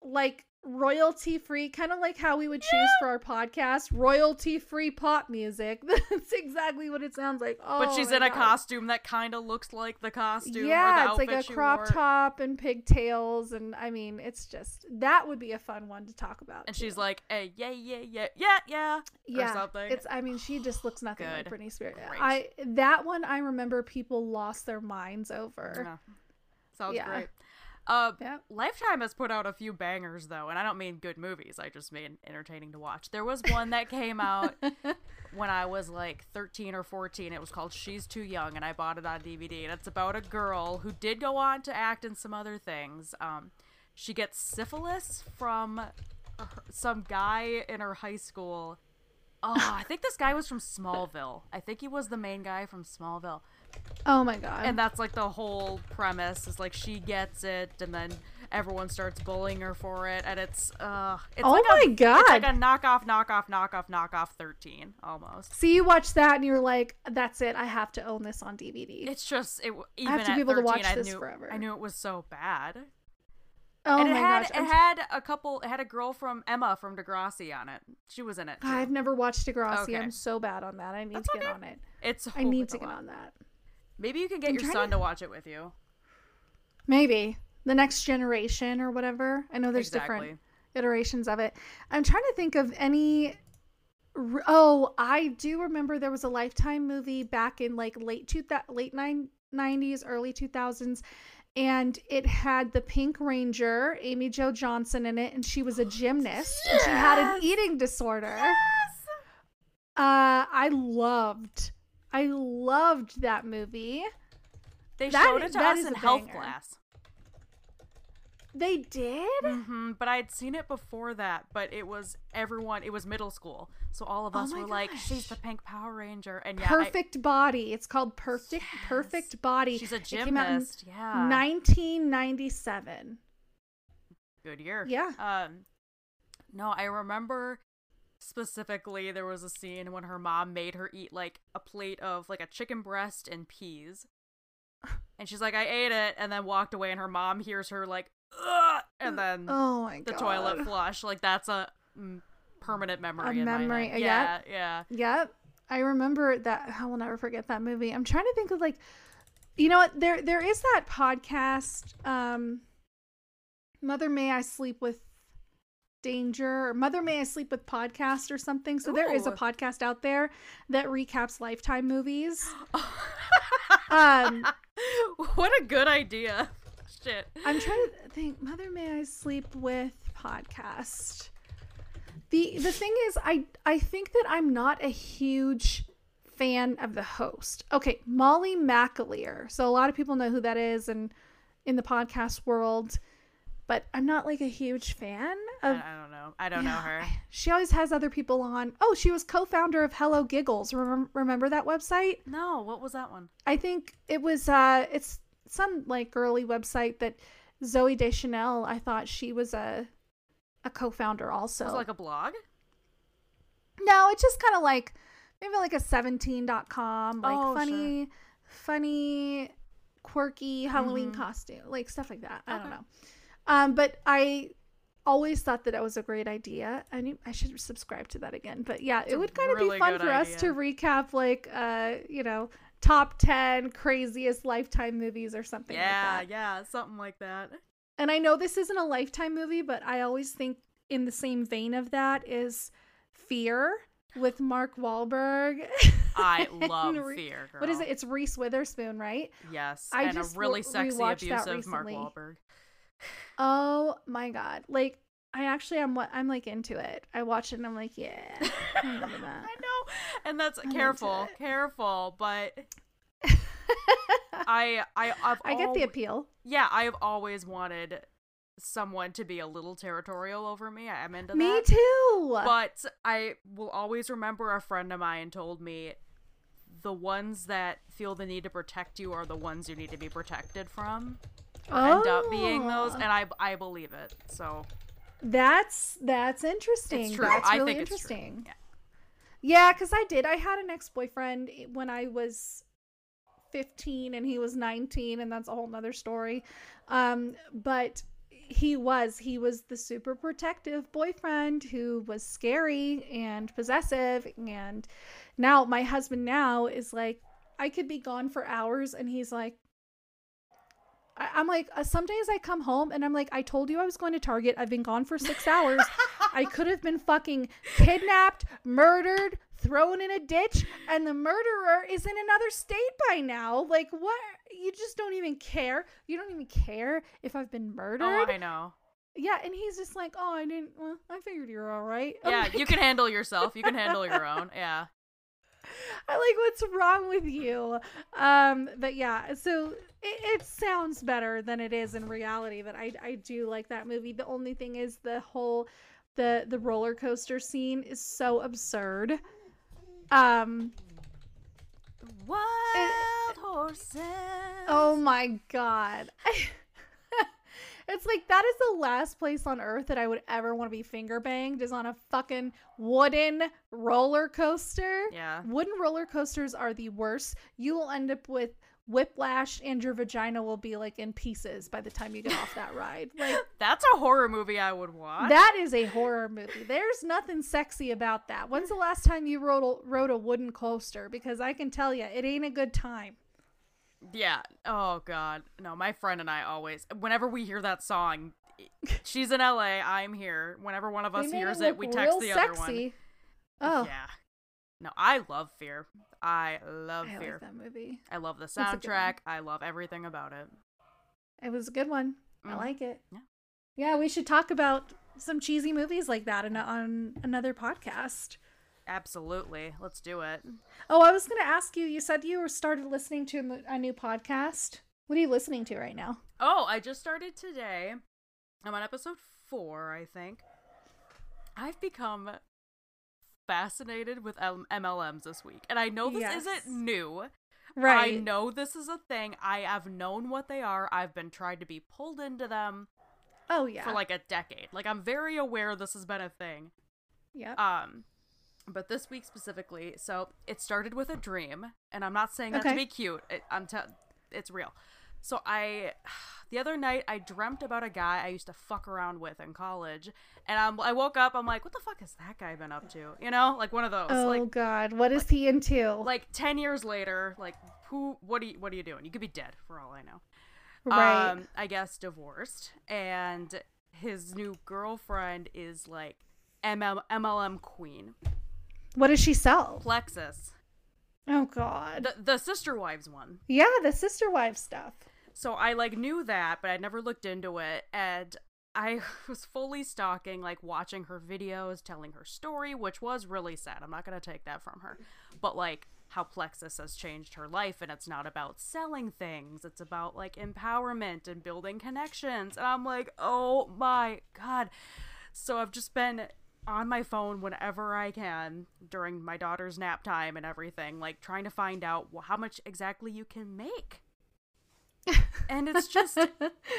like royalty free, kind of like how we would choose for our podcast, royalty free pop music. [LAUGHS] That's exactly what it sounds like. Oh, but she's in a costume that kind of looks like the costume. Yeah, the it's like a crop top and pigtails, and I mean, it's just that would be a fun one to talk about. And too. she's like, "Hey, yeah, yeah, yeah, yeah, yeah," yeah, or something. It's I mean, she just looks nothing like. Britney Spears. Great. I that one I remember people lost their minds over. Yeah. Sounds Yeah. great. Uh, Yep. Lifetime has put out a few bangers though, and I don't mean good movies. I just mean entertaining to watch. There was one that came out [LAUGHS] when I was like 13 or 14. It was called She's Too Young, and I bought it on DVD. And it's about a girl who did go on to act in some other things. Um, she gets syphilis from some guy in her high school. Oh, I think this guy was from Smallville. I think he was the main guy from Smallville Oh my god. and that's like the whole premise is like she gets it and then everyone starts bullying her for it and it's uh it's Oh like my a, it's like a knockoff knockoff knockoff knockoff 13 almost so you watch that and you're like, that's it. I have to own this on DVD. it's just it even have to be able to watch I this knew forever. I knew it was so bad Oh and it my had gosh. it had a couple. It had a girl from Emma from Degrassi on it. She was in it. Too. I've never watched Degrassi. Okay. I'm so bad on that. I need That's to get okay. on it. It's I need to get on that. Maybe you can get I'm your son to- to watch it with you. Maybe the next generation or whatever. I know there's Exactly. different iterations of it. I'm trying to think of any. Oh, I do remember there was a Lifetime movie back in like late two late nine nineties, early two thousands, and it had the Pink Ranger, Amy Jo Johnson in it, and she was a gymnast and she had an eating disorder. Uh, I loved, I loved that movie. They That showed it to us in health banger. class. They did. hmm but I had seen it before that. But it was everyone. It was middle school, so all of Oh us my were like, "She's the pink Power Ranger," and yeah, I- Perfect Body. It's called Perfect Yes. Perfect Body. she's a It came out in gymnast. Yeah, 1997. good year. Yeah. Um, no, I remember specifically there was a scene when her mom made her eat like a plate of like a chicken breast and peas. And she's like, I ate it, and then walked away, and her mom hears her like, Ugh! and then Oh my the god. toilet flush. Like that's a mm, permanent memory. A in memory, Yeah, yeah. yeah. Yep. I remember that I will never forget that movie. I'm trying to think of like you know what there there is that podcast um Mother May I Sleep with Danger Mother May I Sleep with podcast or something. So there is a podcast out there that recaps lifetime movies. [GASPS] Um [LAUGHS] what a good idea. Shit. I'm trying to think. Mother May I Sleep with podcast. The the thing is, I I think that I'm not a huge fan of the host. Okay, Molly McAleer. So a lot of people know who that is, and in the podcast world, but I'm not like a huge fan of. I don't know. I don't know her. She always has other people on. Oh, she was co-founder of Hello Giggles. Remember, remember that website? No, what was that one? I think it was uh it's some like girly website that Zooey Deschanel, I thought she was a a co-founder also. Was it like a blog? no, it's just kind of like maybe like a 17.com, like Oh, funny funny quirky Halloween Mhm. costume, like stuff like that. I don't know. Um but I always thought that it was a great idea. I I should subscribe to that again. But yeah, It's it would kind of really be fun for us to recap like uh, you know, top 10 craziest lifetime movies or something yeah, like that. yeah, something like that. And I know this isn't a lifetime movie, but I always think in the same vein of that is Fear with Mark Wahlberg. [LAUGHS] I love Re- Fear. Girl. What is it? It's Reese Witherspoon, right? Yes, I and just a really re- sexy, abusive Mark. Wahlberg. Oh my god. Like I actually am what I'm like into it. I watch it and I'm like, yeah. I'm [LAUGHS] that. I know, and that's into careful, careful. But [LAUGHS] I, I, I've I get the appeal. Yeah, I've always wanted someone to be a little territorial over me. I'm into Me that. Me too. But I will always remember a friend of mine told me the ones that feel the need to protect you are the ones you need to be protected from. Or end up being those, Oh. and I I believe it. So That's that's interesting. it's true. That's I really think interesting. Yeah. Yeah, because I did. I had an ex boyfriend when I was 15 and he was 19, and that's a whole nother story. Um, but he was, he was the super protective boyfriend who was scary and possessive. And now my husband now is like, I could be gone for hours, and he's like, I- I'm like, uh, some days I come home and I'm like, I told you I was going to Target. I've been gone for six hours. I could have been fucking kidnapped, murdered, thrown in a ditch, and the murderer is in another state by now. Like, what? You just don't even care. You don't even care if I've been murdered. Oh, I know. yeah, and he's just like, oh, I didn't. Well, I figured you were all right. I'm Yeah, you can handle yourself. You can handle your own. Yeah. I like what's wrong with you. Um, but yeah, so it, it sounds better than it is in reality. But I I do like that movie. The only thing is the whole the the roller coaster scene is so absurd. Um. Wild horses. Oh my god. [LAUGHS] It's like that is the last place on earth that I would ever want to be finger banged is on a fucking wooden roller coaster. Yeah. Wooden roller coasters are the worst. You will end up with whiplash and your vagina will be like in pieces by the time you get off that ride. [LAUGHS] Like That's a horror movie I would watch. that is a horror movie. There's nothing sexy about that. When's the last time you rode a, rode a wooden coaster? Because I can tell you, it ain't a good time. Yeah. Oh god. No, my friend and I always whenever we hear that song, [LAUGHS] she's in LA, I'm here. Whenever one of us hears it, it, we text the other sexy. one. Oh, Yeah. No, I love Fear. I love I Fear. like that movie. I love the a good one. soundtrack. I love everything about it. It was a good one. I Mhm. like it. Yeah. Yeah, we should talk about some cheesy movies like that in, on another podcast. Absolutely. Let's do it. Oh, I was going to ask you. You said you started listening to a new podcast. What are you listening to right now? Oh, I just started today. I'm on episode four, I think. I've become fascinated with M- MLMs this week. And I know this Yes. isn't new. Right. I know this is a thing. I have known what they are. I've been trying to be pulled into them Oh yeah. for like a decade. Like I'm very aware this has been a thing. Yeah. Um but this week specifically, so it started with a dream, and I'm not saying that to be cute. It, I'm te- it's real. So I, [SIGHS] the other night, I dreamt about a guy I used to fuck around with in college, and I'm, I woke up, I'm like, what the fuck has that guy been up to? You know, like one of those. oh Like, God, what is he into? like ten years later, like who? What are you? What are you doing? You could be dead for all I know. right. Um, I guess divorced, and his new girlfriend is like ML- MLM queen, what does she sell? Plexus. Oh God. the the sister wives one. yeah, the sister wives stuff. So I like knew that, but I never looked into it, and I [LAUGHS] was fully stalking, like watching her videos, telling her story, which was really sad. I'm not gonna take that from her, but like how Plexus has changed her life, and it's not about selling things; it's about like empowerment and building connections. And I'm like, oh my god! So I've just been on my phone whenever I can during my daughter's nap time and everything, like trying to find out how much exactly you can make. [LAUGHS] and it's just,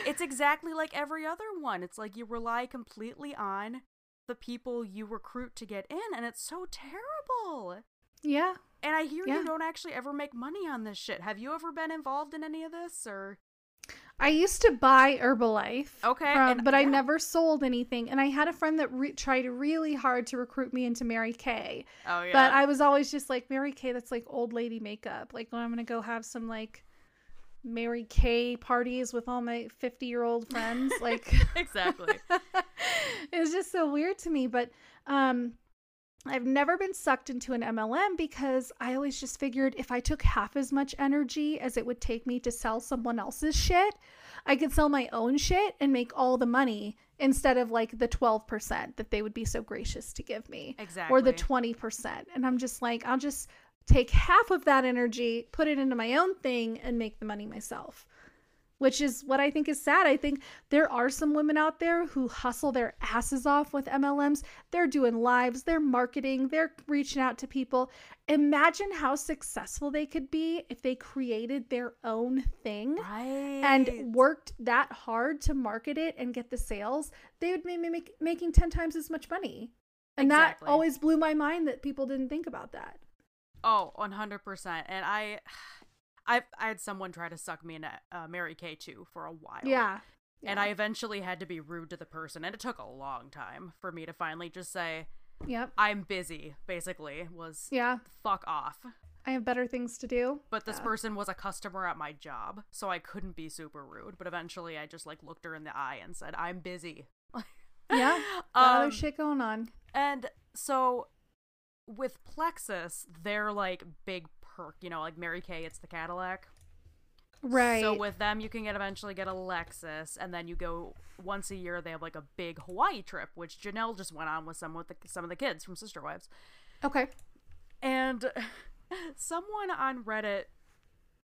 it's exactly like every other one. It's like you rely completely on the people you recruit to get in, and it's so terrible. yeah. And I hear Yeah. you don't actually ever make money on this shit. Have you ever been involved in any of this, or? I used to buy Herbalife. Okay, from- and- but I never sold anything. And I had a friend that re- tried really hard to recruit me into Mary Kay. Oh yeah. But I was always just like, Mary Kay, that's like old lady makeup. Like, when I'm going to go have some like Mary Kay parties with all my 50 year old friends. [LAUGHS] Like, exactly. [LAUGHS] it was just so weird to me. But um, I've never been sucked into an MLM because I always just figured if I took half as much energy as it would take me to sell someone else's shit, I could sell my own shit and make all the money instead of like the 12% that they would be so gracious to give me Exactly. or the 20%. And I'm just like, I'll just take half of that energy, put it into my own thing, and make the money myself. Which is what I think is sad. I think there are some women out there who hustle their asses off with MLMs. They're doing lives, they're marketing, they're reaching out to people. Imagine how successful they could be if they created their own thing Right. and worked that hard to market it and get the sales, they would be make, making 10 times as much money. And Exactly. that always blew my mind that people didn't think about that. Oh, 100%. And I I I had someone try to suck me into uh, Mary Kay too for a while. Yeah. And I eventually had to be rude to the person and it took a long time for me to finally just say Yep. I'm busy basically was Yeah. fuck off. I have better things to do. But this Yeah. person was a customer at my job, so I couldn't be super rude, but eventually I just like looked her in the eye and said I'm busy. [LAUGHS] Yeah. Got other Um, shit going on. And so with Plexus, they're like big perk, you know, like Mary Kay, it's the Cadillac. Right. So with them, you can get eventually get a Lexus, and then you go once a year. They have like a big Hawaii trip, which Janelle just went on with some with the, some of the kids from Sister Wives. okay. And [LAUGHS] someone on Reddit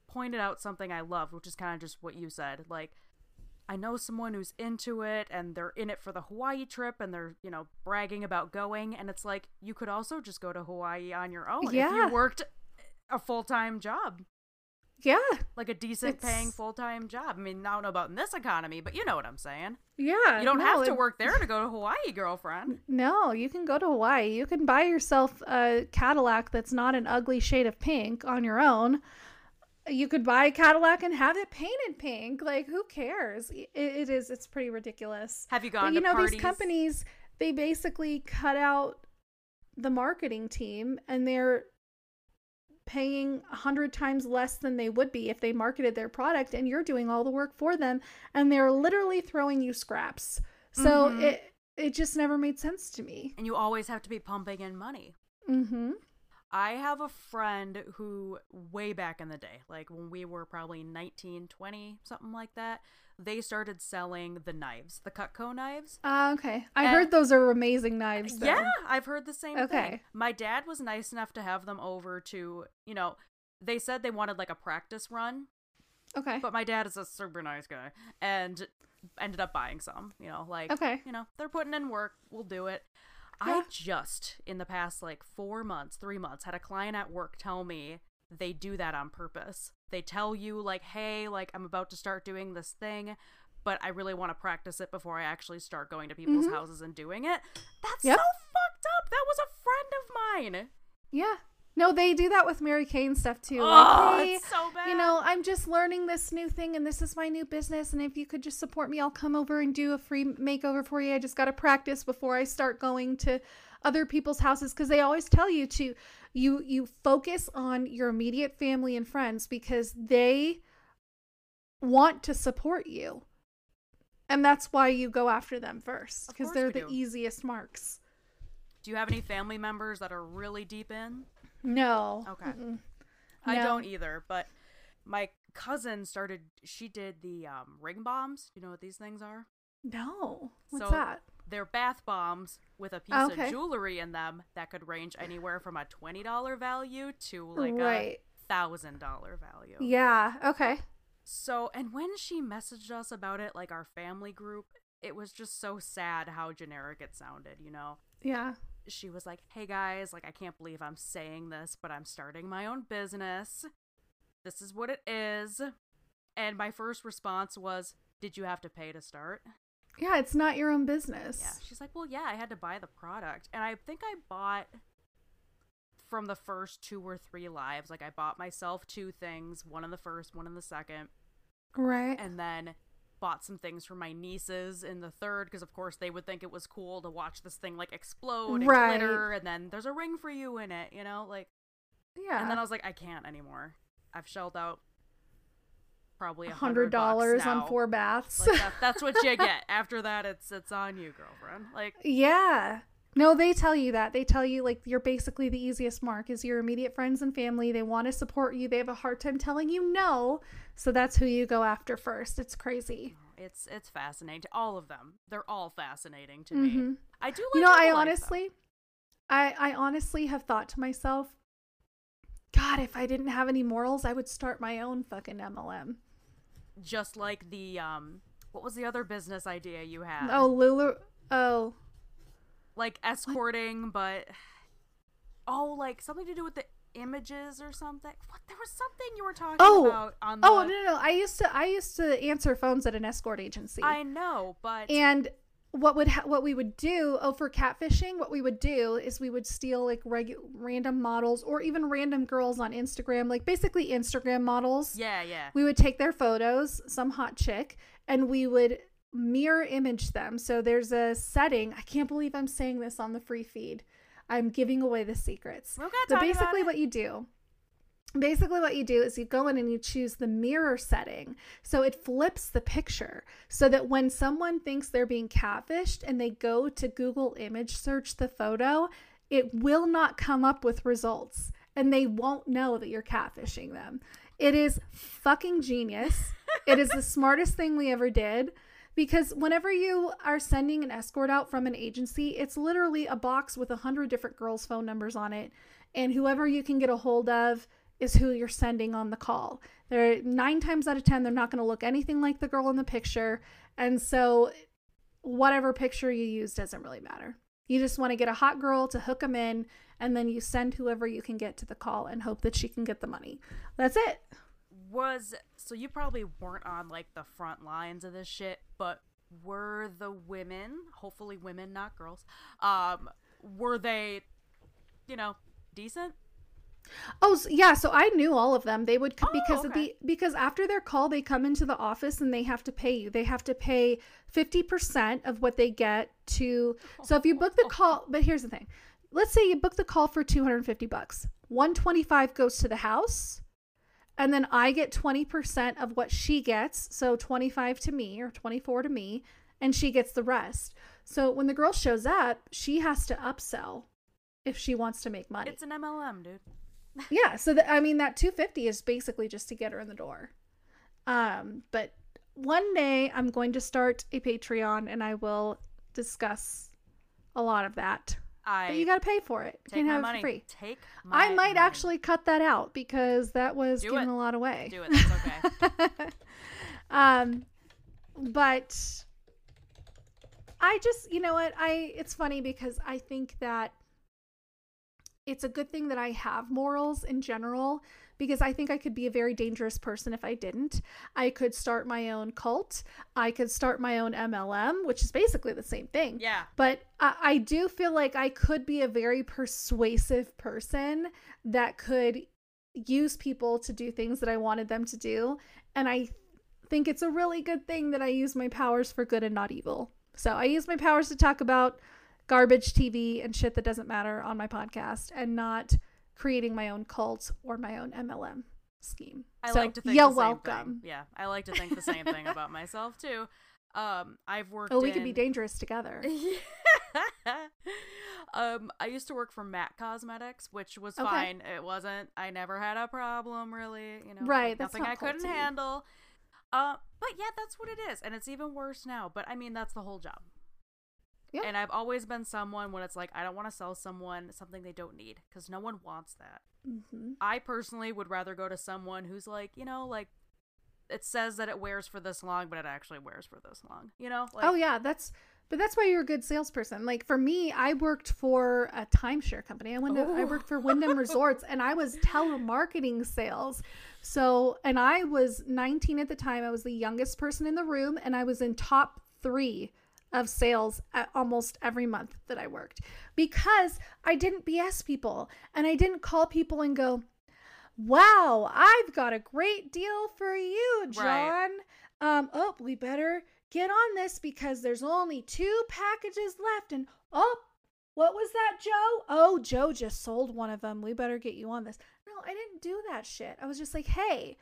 pointed out something I loved, which is kind of just what you said. Like, I know someone who's into it and they're in it for the Hawaii trip and they're, you know, bragging about going. And it's like, you could also just go to Hawaii on your own if you worked a full time job, Yeah. like a decent paying full time job. I mean, I don't know about in this economy, but you know what I'm saying. Yeah. You don't no, have to it- work there to go to Hawaii, girlfriend. [LAUGHS] No, you can go to Hawaii. You can buy yourself a Cadillac that's not an ugly shade of pink on your own. you could buy a Cadillac and have it painted pink. Like, who cares? It, it is. It's pretty ridiculous. Have you gone But you know, parties? these companies they basically cut out the marketing team, and they're paying a hundred times less than they would be if they marketed their product, and you're doing all the work for them, and they're literally throwing you scraps. So Mhm. it it just never made sense to me. and you always have to be pumping in money. Mm-hmm. I have a friend who, way back in the day, like when we were probably 19, 20, something like that, they started selling the knives, the Cutco knives. Uh, okay. I And- heard those are amazing knives. Though. Yeah, I've heard the same thing. Okay. My dad was nice enough to have them over to, you know, they said they wanted like a practice run, Okay. but my dad is a super nice guy and ended up buying some, you know, like, Okay. you know, they're putting in work, we'll do it. Yeah. I just, in the past like four months, three months, had a client at work tell me they do that on purpose. They tell you, like, hey, like, I'm about to start doing this thing, but I really want to practice it before I actually start going to people's Mhm. houses and doing it. That's Yep. so fucked up. That was a friend of mine. Yeah. No, they do that with Mary Kay and stuff too. Oh, like, hey, it's so bad. you know, I'm just learning this new thing and this is my new business. And if you could just support me, I'll come over and do a free makeover for you. I just got to practice before I start going to other people's houses because they always tell you to you you focus on your immediate family and friends because they want to support you and that's why you go after them first because they're the do. easiest marks do you have any family members that are really deep in? no Okay. Mm-mm. I No. don't either, but my cousin started, she did the um, ring bombs. You know what these things are? no what's So, that They're bath bombs with a piece okay. of jewelry in them that could range anywhere from a twenty dollar value to like Right. a thousand dollar value. yeah okay So, and when she messaged us about it, like our family group, it was just so sad how generic it sounded. You know, yeah she was like, "Hey guys, like I can't believe I'm saying this, but I'm starting my own business. This is what it is." And my first response was, "Did you have to pay to start?" Yeah it's not your own business Yeah. She's like, "Well, yeah, I had to buy the product." And I think I bought from the first two or three lives, like I bought myself two things, one in the first, one in the second, right and then bought some things for my nieces in the third because of course they would think it was cool to watch this thing like explode and Right. glitter and then there's a ring for you in it you know like yeah and then i was like i can't anymore i've shelled out probably a hundred dollars on four baths. Like that, [LAUGHS] that's what you get. After that it's it's on you girlfriend. Like yeah. No they tell you that. They tell you like you're basically the easiest mark is your immediate friends and family. They want to support you. They have a hard time telling you no. So that's who you go after first. It's crazy. It's it's fascinating all of them. They're all fascinating to me. Mhm. i do like you know i honestly i i honestly have thought to myself god if i didn't have any morals i would start my own fucking mlm just like the um what was the other business idea you had oh lulu oh like escorting, but oh, like something to do with the images or something. What there was something you were talking Oh. about on the. oh no, no no i used to i used to answer phones at an escort agency I know, but And what would ha- what we would do? Oh, for catfishing, what we would do is we would steal like regu- random models or even random girls on Instagram, like basically Instagram models. yeah, yeah, We would take their photos, some hot chick, and we would mirror image them. So there's a setting. I can't believe I'm saying this on the free feed. I'm giving away the secrets. So basically, what you do, basically what you do is you go in and you choose the mirror setting, so it flips the picture, so that when someone thinks they're being catfished and they go to Google image search the photo, it will not come up with results, and they won't know that you're catfishing them. It is fucking genius. it is the [LAUGHS] smartest thing we ever did. Because whenever you are sending an escort out from an agency, it's literally a box with a hundred different girls' phone numbers on it, and whoever you can get a hold of is who you're sending on the call. They're nine times out of ten, they're not going to look anything like the girl in the picture, and so whatever picture you use doesn't really matter. You just want to get a hot girl to hook them in, and then you send whoever you can get to the call and hope that she can get the money. That's it. was so you probably weren't on like the front lines of this shit, but were the women, hopefully women, not girls, um, were they, you know, decent? Oh yeah, so I knew all of them. They would Oh, because okay. the because after their call, they come into the office and they have to pay you. They have to pay fifty percent of what they get to. So if you book the call, [LAUGHS] but here's the thing: let's say you book the call for two hundred fifty bucks. One twenty five goes to the house, and then I get twenty percent of what she gets. So twenty five to me or twenty four to me, and she gets the rest. So when the girl shows up, she has to upsell if she wants to make money It's an MLM, dude. Yeah so the, i mean that 250 is basically just to get her in the door um but one day i'm going to start a patreon and i will discuss a lot of that I but you got to pay for it you can't have money. it for free Take i might money. actually cut that out because that was Do giving it. a lot away do it. That's okay. [LAUGHS] um but i just you know what i it's funny because i think that it's a good thing that i have morals in general because i think i could be a very dangerous person if i didn't i could start my own cult i could start my own mlm which is basically the same thing yeah. but I, I do feel like I could be a very persuasive person that could use people to do things that I wanted them to do. And I think it's a really good thing that I use my powers for good and not evil. So I use my powers to talk about garbage TV and shit that doesn't matter on my podcast and not creating my own cult or my own MLM scheme. I so like to think same welcome. Thing. Yeah, I like to think the same thing about myself too. [LAUGHS] Um, I've worked. Oh, we could be dangerous together. [LAUGHS] um, I used to work for MAC Cosmetics, which was Okay. fine. It wasn't. I never had a problem really. You know, Right, like, that's nothing not I couldn't handle. Uh, but yeah, that's what it is, and it's even worse now. But I mean, that's the whole job. Yeah. And I've always been someone when it's like I don't want to sell someone something they don't need because no one wants that. hmm I personally would rather go to someone who's like, you know, like it says that it wears for this long, but it actually wears for this long. You know? Like, oh yeah, that's but that's why you're a good salesperson. Like for me, I worked for a timeshare company. I went to, I worked for Wyndham Resorts and I was telemarketing sales. So, and I was 19 at the time. I was the youngest person in the room and I was in top 3 of sales at almost every month that I worked because I didn't BS people and I didn't call people and go, "Wow, I've got a great deal for you, John." Right. Um, oh, we better get on this because there's only two packages left. And oh, what was that, Joe? Oh, Joe just sold one of them. We better get you on this. No, I didn't do that shit. I was just like, hey,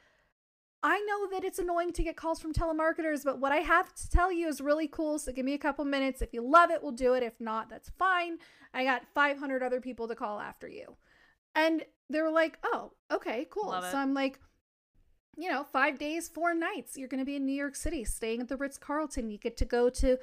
I know that it's annoying to get calls from telemarketers, but what I have to tell you is really cool. So give me a couple minutes. If you love it, we'll do it. If not, that's fine. I got 500 other people to call after you. And they were like, oh, okay, cool. Love it. So I'm like, you know, five days, four nights. You're going to be in New York City, staying at the Ritz Carlton. You get to go to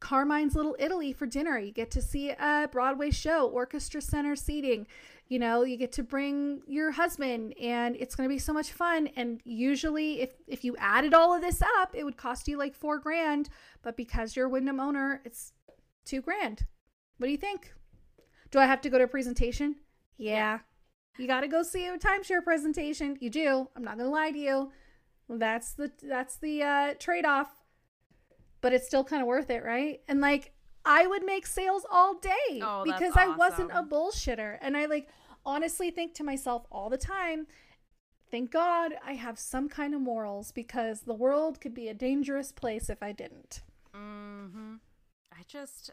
Carmine's Little Italy for dinner. You get to see a Broadway show, orchestra center seating. You know, you get to bring your husband, and it's going to be so much fun. And usually, if if you added all of this up, it would cost you like four grand. But because you're a Wyndham owner, it's two grand. What do you think? Do I have to go to a presentation? Yeah. You got to go see a timeshare presentation. You do. I'm not going to lie to you. That's the that's the uh trade-off. But it's still kind of worth it, right? And like I would make sales all day Oh, because I wasn't a bullshitter. And I like honestly think to myself all the time, thank God I have some kind of morals because the world could be a dangerous place if I didn't. Mm-hmm. I just.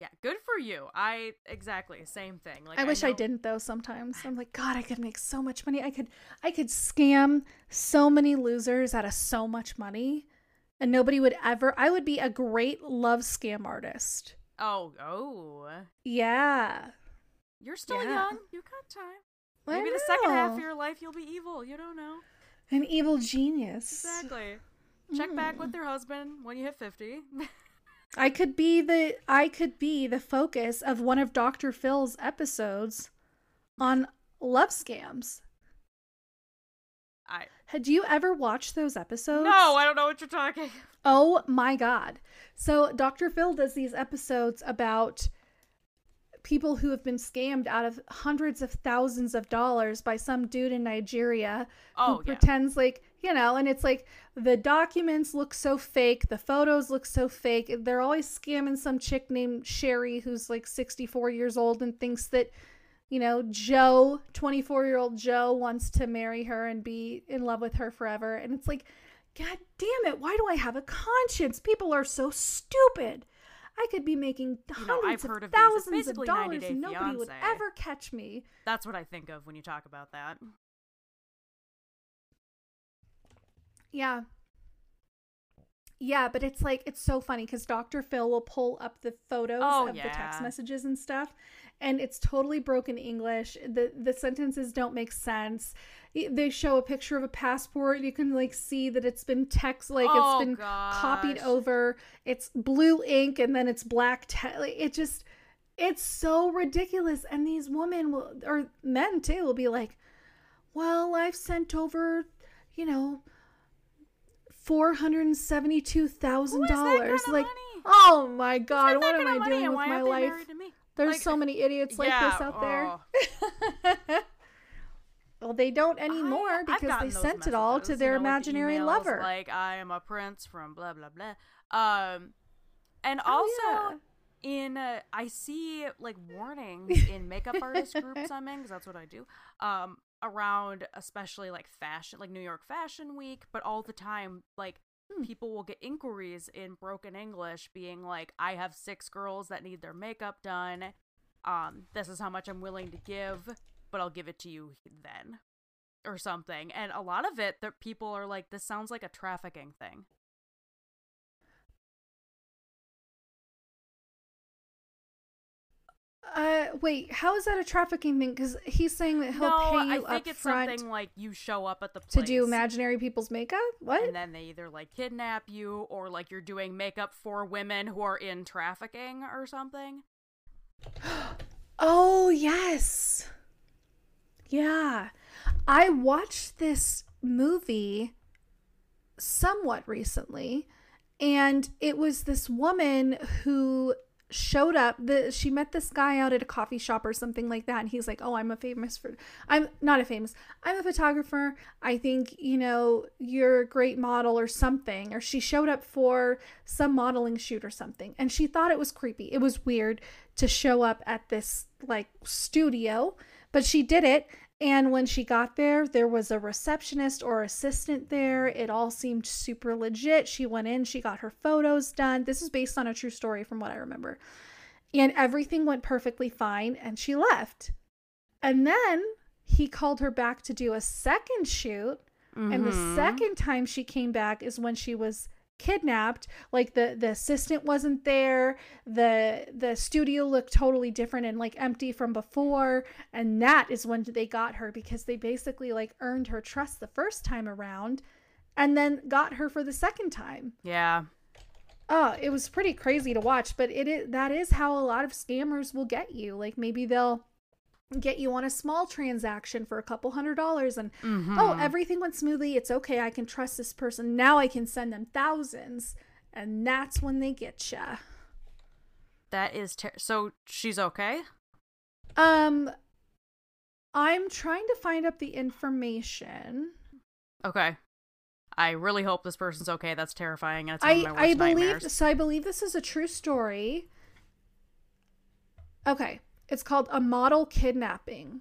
Yeah, good for you. I exactly same thing. Like I wish I didn't though sometimes. I'm like, God, I could make so much money. I could I could scam so many losers out of so much money. And nobody would ever I would be a great love scam artist. Oh, oh, Yeah. You're still Yeah. young. You got time. Maybe the second half of your life you'll be evil. You don't know. An evil genius. Exactly. Check back Mm. with your husband when you hit fifty. [LAUGHS] I could be the I could be the focus of one of Dr. Phil's episodes on love scams. I Had you ever watched those episodes? no, I don't know what you're talking. Oh my God. So Dr. Phil does these episodes about people who have been scammed out of hundreds of thousands of dollars by some dude in Nigeria Oh, who yeah. pretends like, you know, and it's like the documents look so fake, the photos look so fake. They're always scamming some chick named Sherry who's like 64 years old and thinks that you know, Joe, 24 year old Joe, wants to marry her and be in love with her forever. And it's like, God damn it, why do I have a conscience? People are so stupid. I could be making You know, hundreds I've heard of thousands of basically 90 dollars and nobody would ever catch me. That's what I think of when you talk about that. Yeah. Yeah, but it's like it's so funny because Dr. Phil will pull up the photos Oh, of the text messages and stuff, and it's totally broken English. the The sentences don't make sense. They show a picture of a passport. You can like see that it's been text like Oh, it's been copied over. It's blue ink and then it's black. Te- like, it just it's so ridiculous. And these women will or men too will be like, "Well, I've sent over, you know." Four hundred and seventy-two thousand Who is that dollars. Like, money? oh my god, what am I doing with my life? Married to me? There's Like, so many idiots like yeah, this out there. oh. [LAUGHS] well, they don't anymore I- because they sent it all to their you know, the imaginary emails, lover. Like I am a prince from blah blah blah. Um, and Oh, also yeah. in uh, I see like warnings [LAUGHS] in makeup artist groups I'm in because that's what I do. Um, around especially like fashion, like New York Fashion Week, but all the time like. Hmm. People will get inquiries in broken English being like, I have six girls that need their makeup done. Um, this is how much I'm willing to give, but I'll give it to you then or something. And a lot of it, that people are like, this sounds like a trafficking thing. Uh, wait, how is that a trafficking thing? Because he's saying that he'll no, pay you I think it's something like you show up at the place to do imaginary people's makeup. What? and then they either like kidnap you or like you're doing makeup for women who are in trafficking or something. [GASPS] Oh, yes. Yeah. I watched this movie somewhat recently, and it was this woman who showed up. The she met this guy out at a coffee shop or something like that and he's like oh i'm a famous for i'm not a famous i'm a photographer. I think you know you're a great model or something. Or she showed up for some modeling shoot or something and she thought it was creepy. It was weird to show up at this like studio but she did it and when she got there, there was a receptionist or assistant there. It all seemed super legit. She went in, she got her photos done. This is based on a true story from what I remember. And everything went perfectly fine, and she left. And then he called her back to do a second shoot. And the Mhm. second time she came back is when she was kidnapped like the the assistant wasn't there the the studio looked totally different and like empty from before and that is when they got her because they basically like earned her trust the first time around and then got her for the second time Yeah. oh it was pretty crazy to watch but it is that is how a lot of scammers will get you like maybe they'll get you on a small transaction for a couple hundred dollars and oh Mhm. everything went smoothly it's okay i can trust this person now i can send them thousands and that's when they get ya That is ter- so. She's okay. um i'm trying to find up the information Okay. I really hope this person's okay. That's terrifying, and i one of my i worst believe nightmares. so i believe this is a true story okay it's called a model kidnapping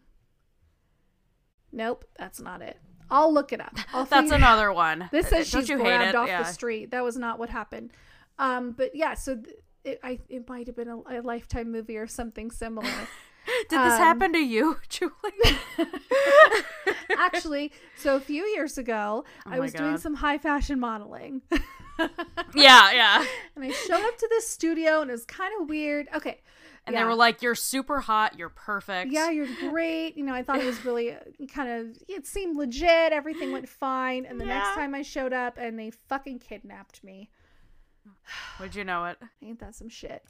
nope that's not it i'll look it up [LAUGHS] I'll That's another one. This Uh, says don't she's grabbed off yeah. the street. That was not what happened. Um, but yeah, so th- it, I it might have been a, a lifetime movie or something similar. [LAUGHS] Did this Um, happen to you, [LAUGHS] Julie? Actually, so a few years ago, Oh I was doing some high fashion modeling. yeah, yeah. and I showed up to this studio and it was kind of weird. Okay. And yeah. they were like, "You're super hot. You're perfect." Yeah, you're great. You know, I thought it was really uh, kind of, it seemed legit. Everything went fine. And the next time I showed up and they fucking kidnapped me. [SIGHS] Would you know it? Ain't that some shit?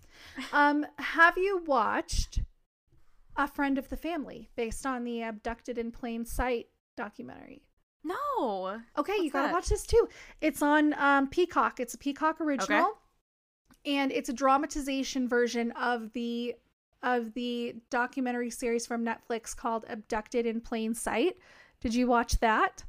Um, have you watched A Friend of the Family based on the Abducted in Plain Sight documentary? No. Okay, you gotta that? watch this too. It's on um, Peacock. It's a Peacock original, and it's a dramatization version of the of the documentary series from Netflix called Abducted in Plain Sight. Did you watch that?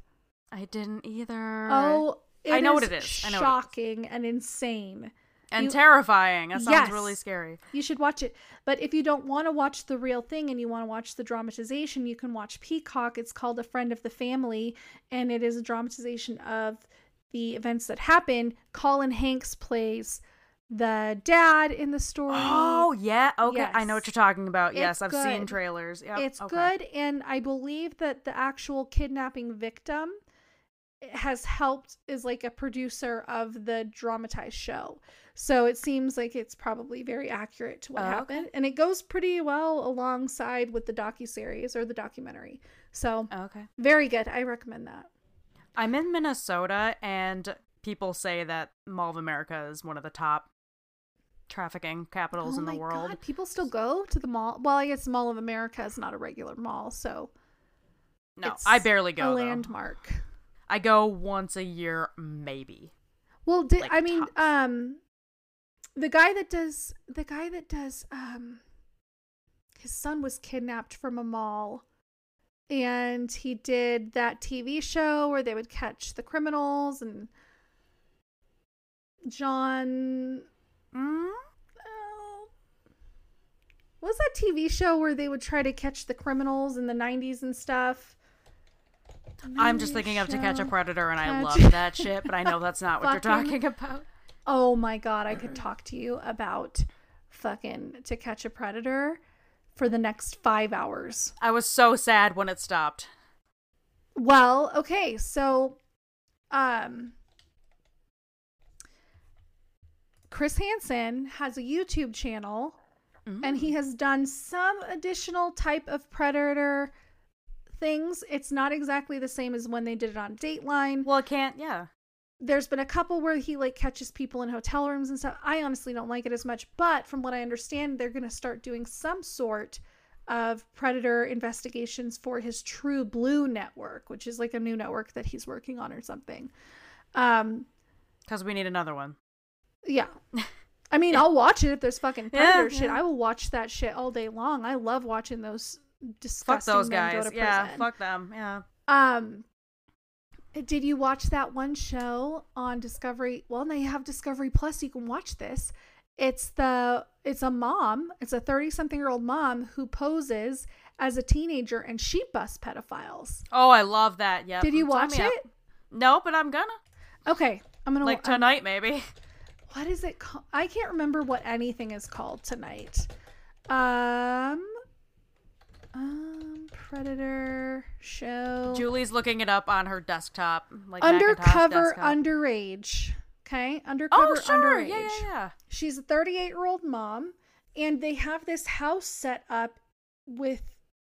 I didn't either. Oh, I know what it is. I know what it is. Shocking and insane. and You- terrifying. That sounds Yes. really scary. You should watch it. But if you don't want to watch the real thing and you want to watch the dramatization, you can watch Peacock. It's called A Friend of the Family, and it is a dramatization of the events that happen. Colin Hanks plays the dad in the story. Oh yeah, okay. I know what you're talking about. It's yes, I've seen trailers. Yep. it's okay. good, and I believe that the actual kidnapping victim has helped is like a producer of the dramatized show. So it seems like it's probably very accurate to what Oh, okay. happened, and it goes pretty well alongside with the docu series or the documentary. So oh, Okay. very good. I recommend that. I'm in Minnesota, and people say that Mall of America is one of the top trafficking capitals oh in the world. God, people still go to the mall. Well, I guess Mall of America is not a regular mall, so No, I barely a go. though. landmark. I go once a year, maybe. Well, di- Like I mean, tops. um, the guy that does the guy that does um, his son was kidnapped from a mall, and he did that TV show where they would catch the criminals and John. Mm? What was that TV show where they would try to catch the criminals in the '90s and stuff? I'm just 90s thinking of To Catch a. Predator, and I love that shit, but I know that's not what you're [LAUGHS] talking about. Oh my god, I could talk to you about fucking To Catch a Predator for the next five hours. I was so sad when it stopped. Well, okay, so um Chris Hansen has a YouTube channel and he has done some additional type of predator things. It's not exactly the same as when they did it on Dateline. Well, it can't. Yeah. there's been a couple where he like catches people in hotel rooms and stuff. I honestly don't like it as much, but from what I understand, they're going to start doing some sort of predator investigations for his TruBlu network, which is like a new network that he's working on or something. Um, Because we need another one. Yeah. [LAUGHS] I mean, I'll watch it if there's fucking Yeah, predator shit. yeah. I will watch that shit all day long. I love watching those Fuck disgusting those men go guys. to Yeah, prison. fuck them. Yeah. Um, did you watch that one show on Discovery? Well, now you have Discovery Plus. You can watch this. It's the it's a mom. It's a thirty something year old mom who poses as a teenager and she busts pedophiles. Oh, I love that. Yeah. Did you watch me up. it? No, but I'm gonna. Okay, I'm gonna Like I'm- tonight, maybe. [LAUGHS] what is it called? I can't remember what anything is called tonight. Um, um, Predator show. Julie's looking it up on her desktop. Like undercover desktop. underage. Okay, undercover Oh, sure. underage. Yeah, yeah, yeah. She's a 38 year old mom, and they have this house set up with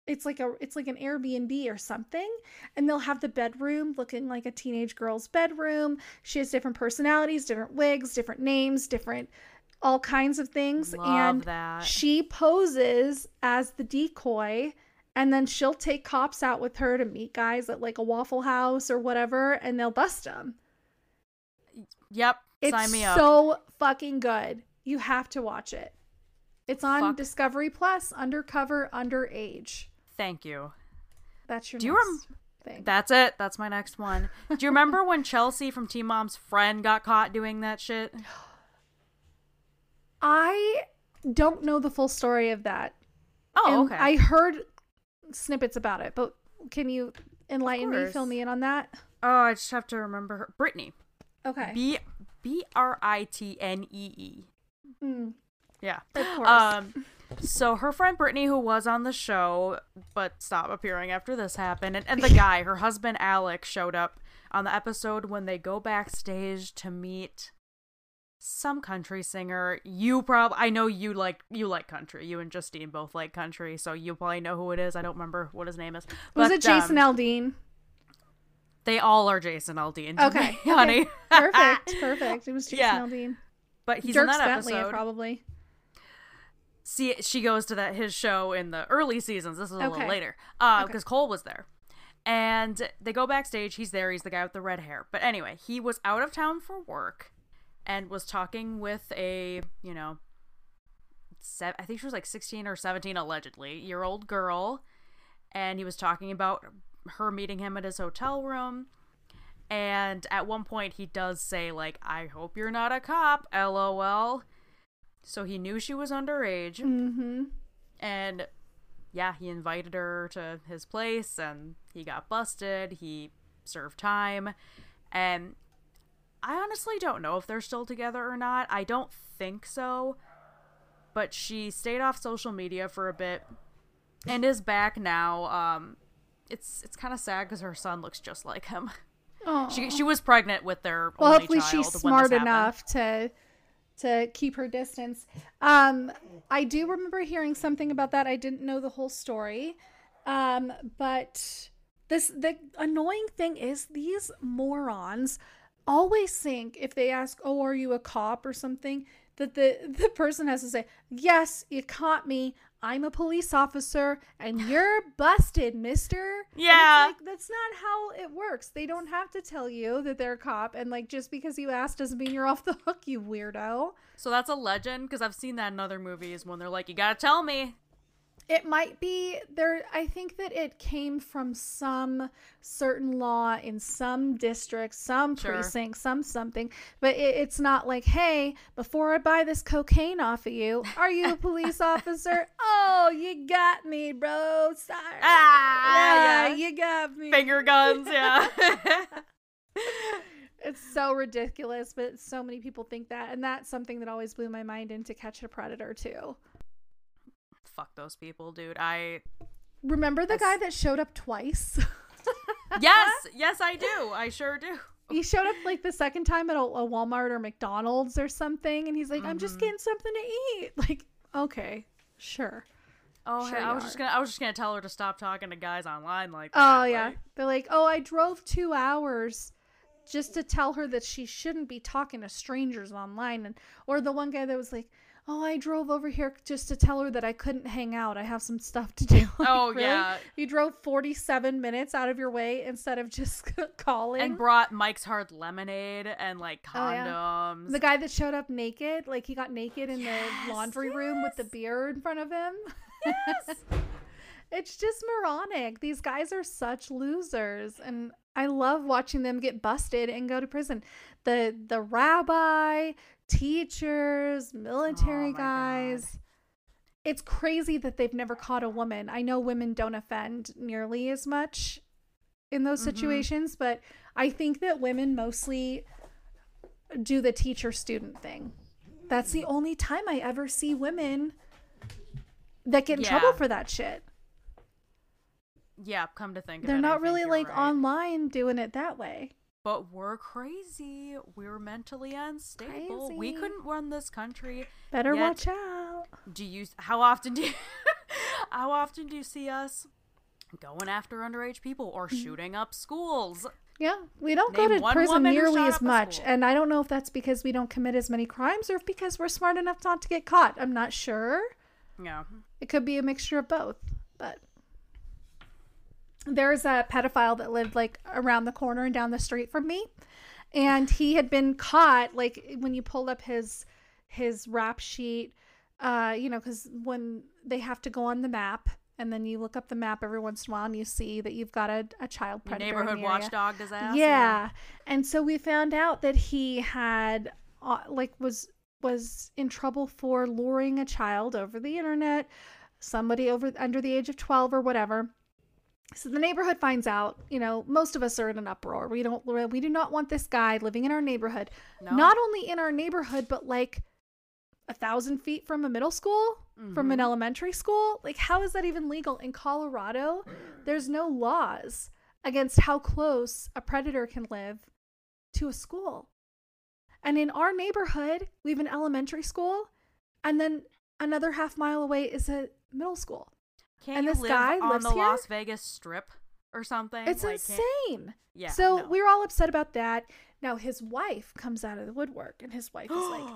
it's like a it's like an Airbnb or something, and they'll have the bedroom looking like a teenage girl's bedroom. She has different personalities, different wigs, different names, different all kinds of things, Love and that. she poses as the decoy. And then she'll take cops out with her to meet guys at like a Waffle House or whatever, and they'll bust them. Yep. It's Sign me up. so fucking good. You have to watch it. It's on Fuck. Discovery Plus, Undercover Underage. Thank you. That's your Do you next thing. That's it. That's my next one. Do you remember when Chelsea from Teen Mom's friend got caught doing that shit? I don't know the full story of that. Oh, And okay. I heard snippets about it, but can you enlighten me, fill me in on that? oh, I just have to remember her. Brittany. Okay. B B R I T N E E. Mm, Yeah. of course. Um, so her friend Brittany, who was on the show but stopped appearing after this happened, and, and the guy, her husband Alex, showed up on the episode when they go backstage to meet some country singer. You probably, I know you like you like country. You and Justine both like country, so you probably know who it is. I don't remember what his name is. Was But, it Jason um, Aldean? They all are Jason Aldean. Okay. me, [LAUGHS] okay. honey. perfect. Perfect. It was [LAUGHS] Jason Yeah. Aldean. but he's Dirk in that Bentley, episode. probably. See she goes to that his show in the early seasons this is a Okay. little later uh Okay. because cole was there and they go backstage he's there he's the guy with the red hair but anyway he was out of town for work and was talking with a you know se- i think she was like 16 or 17 allegedly year old girl and he was talking about her meeting him at his hotel room And at one point, he does say, like, I hope you're not a cop, lol. So he knew she was underage. Mm-hmm. And yeah, he invited her to his place and he got busted. He served time. And I honestly don't know if they're still together or not. I don't think so. But she stayed off social media for a bit and is back now. Um, it's it's kind of sad because her son looks just like him. Oh. She she was pregnant with their well, only hopefully child she's smart enough to to keep her distance. Um, I do remember hearing something about that. I didn't know the whole story. Um, but this the annoying thing is these morons always think if they ask, "Oh, are you a cop or something?" that the [LAUGHS] the person has to say, "Yes, you caught me. I'm a police officer and you're busted, mister." Yeah. like, that's not how it works. They don't have to tell you that they're a cop and like just because you asked doesn't mean you're off the hook, you weirdo. So that's a legend because I've seen that in other movies when they're like, "You gotta tell me." It might be there. I think that it came from some certain law in some district, some Sure. precinct, some something. But it, it's not like, hey, before I buy this cocaine off of you, are you a police [LAUGHS] officer? Oh, you got me, bro. Sorry. Ah, yeah. yeah you got me. Finger guns, yeah. [LAUGHS] It's so ridiculous, but so many people think that, and that's something that always blew my mind into Catch a Predator too. Fuck those people, dude. I Remember the Yes. guy that showed up twice? [LAUGHS] yes, yes, I do. I sure do. he showed up like the second time at a, a Walmart or McDonald's or something, and he's like, "I'm just Mhm. getting something to eat." [LAUGHS] Like, okay, sure. Oh, Sure hey, I was just gonna, I was just gonna tell her to stop talking to guys online like. Oh yeah, like- they're like, "Oh, I drove two hours." Just to tell her that she shouldn't be talking to strangers online, and or the one guy that was like, "Oh, I drove over here just to tell her that I couldn't hang out. I have some stuff to do." [LAUGHS] Oh, like, Oh, really? yeah. you drove forty-seven minutes out of your way instead of just [LAUGHS] calling. and brought Mike's Hard Lemonade and like Oh, yeah. condoms. The guy that showed up naked, like he got naked in Yes, the laundry room with the beer in front of him. [LAUGHS] Yes. it's just moronic. These guys are such losers and I love watching them get busted and go to prison. The the rabbi, teachers, military Oh my God. guys. It's crazy that they've never caught a woman. I know women don't offend nearly as much in those Mhm. situations, but I think that women mostly do the teacher student thing. That's the only time I ever see women that get in trouble for that shit. yeah, come to think of it. They're not really like right. online doing it that way. But we're crazy. We're mentally unstable. We couldn't run this country. Better Yet- watch out. Do you? How often do? You, [LAUGHS] how often do you see us going after underage people or Mm-hmm. shooting up schools? Yeah, we don't go Name to prison nearly as much. And I don't know if that's because we don't commit as many crimes or if because we're smart enough not to get caught. I'm not sure. Yeah. It could be a mixture of both. But there's a pedophile that lived like around the corner and down the street from me. And he had been caught like when you pulled up his his rap sheet, uh, you know, because when they have to go on the map and then you look up the map every once in a while and you see that you've got a, a child predator. neighborhood watchdog disaster. Yeah. And so we found out that he had uh, like was was in trouble for luring a child over the internet, somebody over under the age of 12 or whatever. So the neighborhood finds out, you know, most of us are in an uproar. We don't we do not want this guy living in our neighborhood. No. Not only in our neighborhood, but like a thousand feet from a middle school, from an Mhm. elementary school. Like, how is that even legal? In Colorado, there's no laws against how close a predator can live to a school. And in our neighborhood, we have an elementary school, and then another half mile away is a middle school. Can't and you this live guy on lives the here? Las Vegas Strip or something? It's Like, can't- insane. Yeah. so no. we were all upset about that. Now his wife comes out of the woodwork, and his wife is like,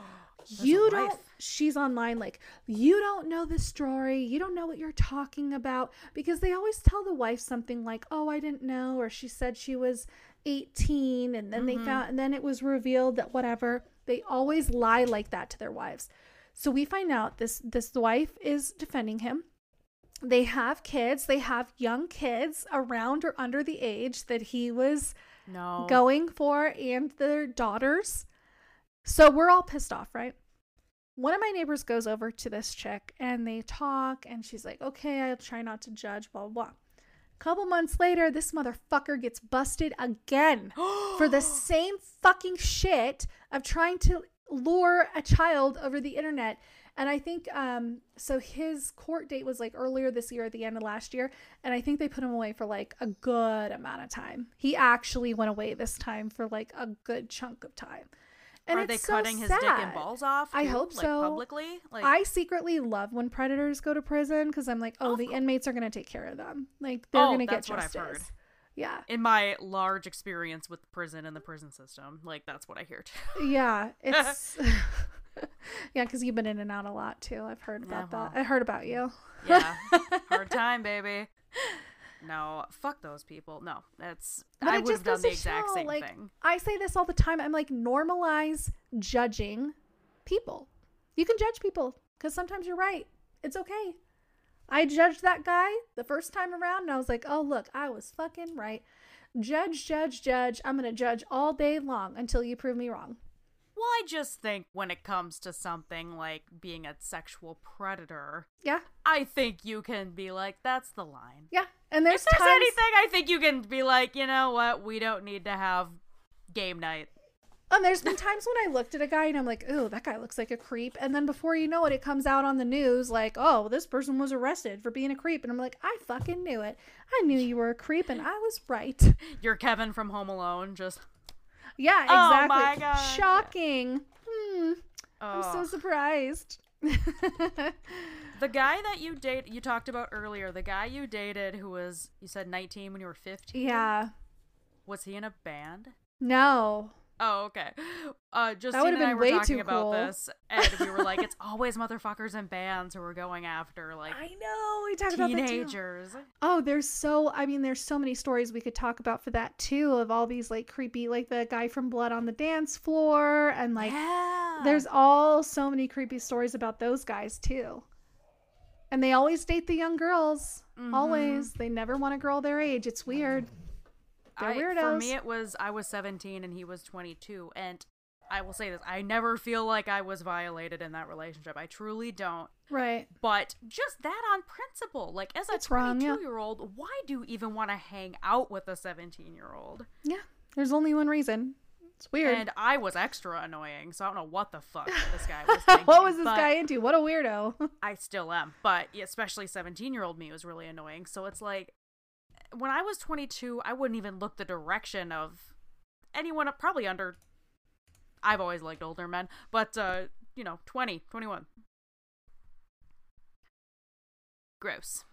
[GASPS] you don't wife. she's online like you don't know the story you don't know what you're talking about because they always tell the wife something like oh i didn't know or she said she was 18 and then they Mhm. found and then it was revealed that whatever they always lie like that to their wives so we find out this this wife is defending him they have kids they have young kids around or under the age that he was No. going for and their daughters. So we're all pissed off, right? One of my neighbors goes over to this chick and they talk, and she's like, okay, I'll try not to judge, blah, blah, blah. Couple months later, this motherfucker gets busted again [GASPS] for the same fucking shit of trying to lure a child over the internet. And I think um so his court date was like earlier this year at the end of last year and I think they put him away for like a good amount of time. He actually went away this time for like a good chunk of time. And Are it's they so cutting his dick and balls off? I hope like, so. Publicly, like I secretly love when predators go to prison because I'm like, oh, Of the inmates are gonna take care of them. Like they're Oh, get that's what I've justice. heard. Yeah, in my large experience with prison and the prison system, like that's what I hear too. yeah, [LAUGHS] it's [LAUGHS] [LAUGHS] yeah, because you've been in and out a lot too. I've heard Yeah, about that. I heard about you. Yeah, hard [LAUGHS] time, baby. No, fuck those people. No, that's But I would have done the exact show, same like, thing. I say this all the time. I'm like, normalize judging people. You can judge people because sometimes you're right. It's okay. I judged that guy the first time around and I was like, oh, look, I was fucking right. Judge, judge, judge. I'm going to judge all day long until you prove me wrong. Well, I just think when it comes to something like being a sexual predator, Yeah. I think you can be like, that's the line. Yeah. And there's, if there's times, anything, I think you can be like, you know what? We don't need to have game night. And there's been times when I looked at a guy and I'm like, ooh, that guy looks like a creep. And then before you know it, it comes out on the news like, oh, this person was arrested for being a creep. And I'm like, I fucking knew it. I knew you were a creep and I was right. You're Kevin from Home Alone, just Yeah, exactly. Oh my God. Shocking. Hmm. I'm so oh. surprised. [LAUGHS] The guy that you date, you talked about earlier, the guy you dated who was, you said 19 when you were 15? yeah. Was he in a band? No. Oh, okay. Uh, Justine That would've and I been were way talking too about cool. this, and we were like, [LAUGHS] it's always motherfuckers and bands who are going after like I know. We talked about teenagers. Oh, there's so I mean there's so many stories we could talk about for that too of all these like creepy like the guy from Blood on the Dance Floor and like yeah. there's all so many creepy stories about those guys too. And they always date the young girls. Mm-hmm. Always. They never want a girl their age. It's weird. They're I- For me, it was I was 17 and he was 22, and I will say this: I never feel like I was violated in that relationship. I truly don't. Right. But just that on principle, like as a 22-year-old, why do you even want to hang out with a 17 year old? Yeah. There's only one reason. It's weird. And I was extra annoying, so I don't know what the fuck [LAUGHS] this guy was [LAUGHS] thinking. what was this guy into? What a weirdo. I still am, but especially 17 year old me was really annoying. So it's like, when I was 22, I wouldn't even look the direction of anyone probably under. I've always liked older men, but, uh, you know, 20, 21. Gross.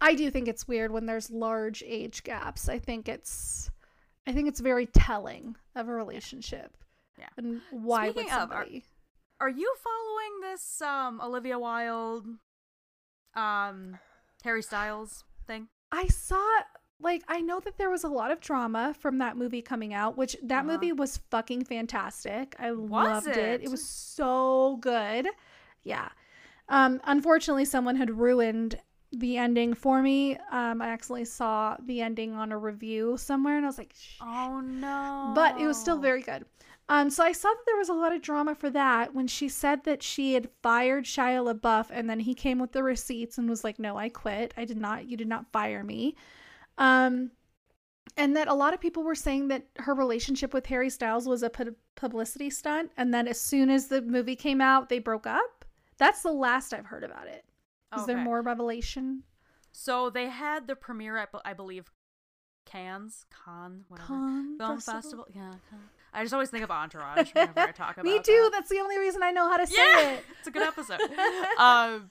I do think it's weird when there's large age gaps. I think it's I think it's very telling of a relationship. Yeah. And why would Speaking of, are- somebody Are you following this um Olivia Wilde um Harry Styles thing? I saw like I know that there was a lot of drama from that movie coming out, which that Uh-huh. movie was fucking fantastic. I Was loved it? it. it? was so good. Yeah. Um unfortunately someone had ruined the ending for me. Um I accidentally saw the ending on a review somewhere and I was like, "Shit." Oh no. but it was still very good. Um, so I saw that there was a lot of drama for that when she said that she had fired Shia LaBeouf, and then he came with the receipts and was like, "No, I quit. I did not. You did not fire me." Um, and that a lot of people were saying that her relationship with Harry Styles was a pu- publicity stunt, and then as soon as the movie came out, they broke up. That's the last I've heard about it. Is there more revelation? So they had the premiere at I believe Cannes, Cannes, whatever. Cannes Film Festival? festival. Yeah. Cannes. I just always think of Entourage whenever I talk [LAUGHS] about Me too. that. That's the only reason I know how to say yeah, it. it's a good episode. [LAUGHS] um,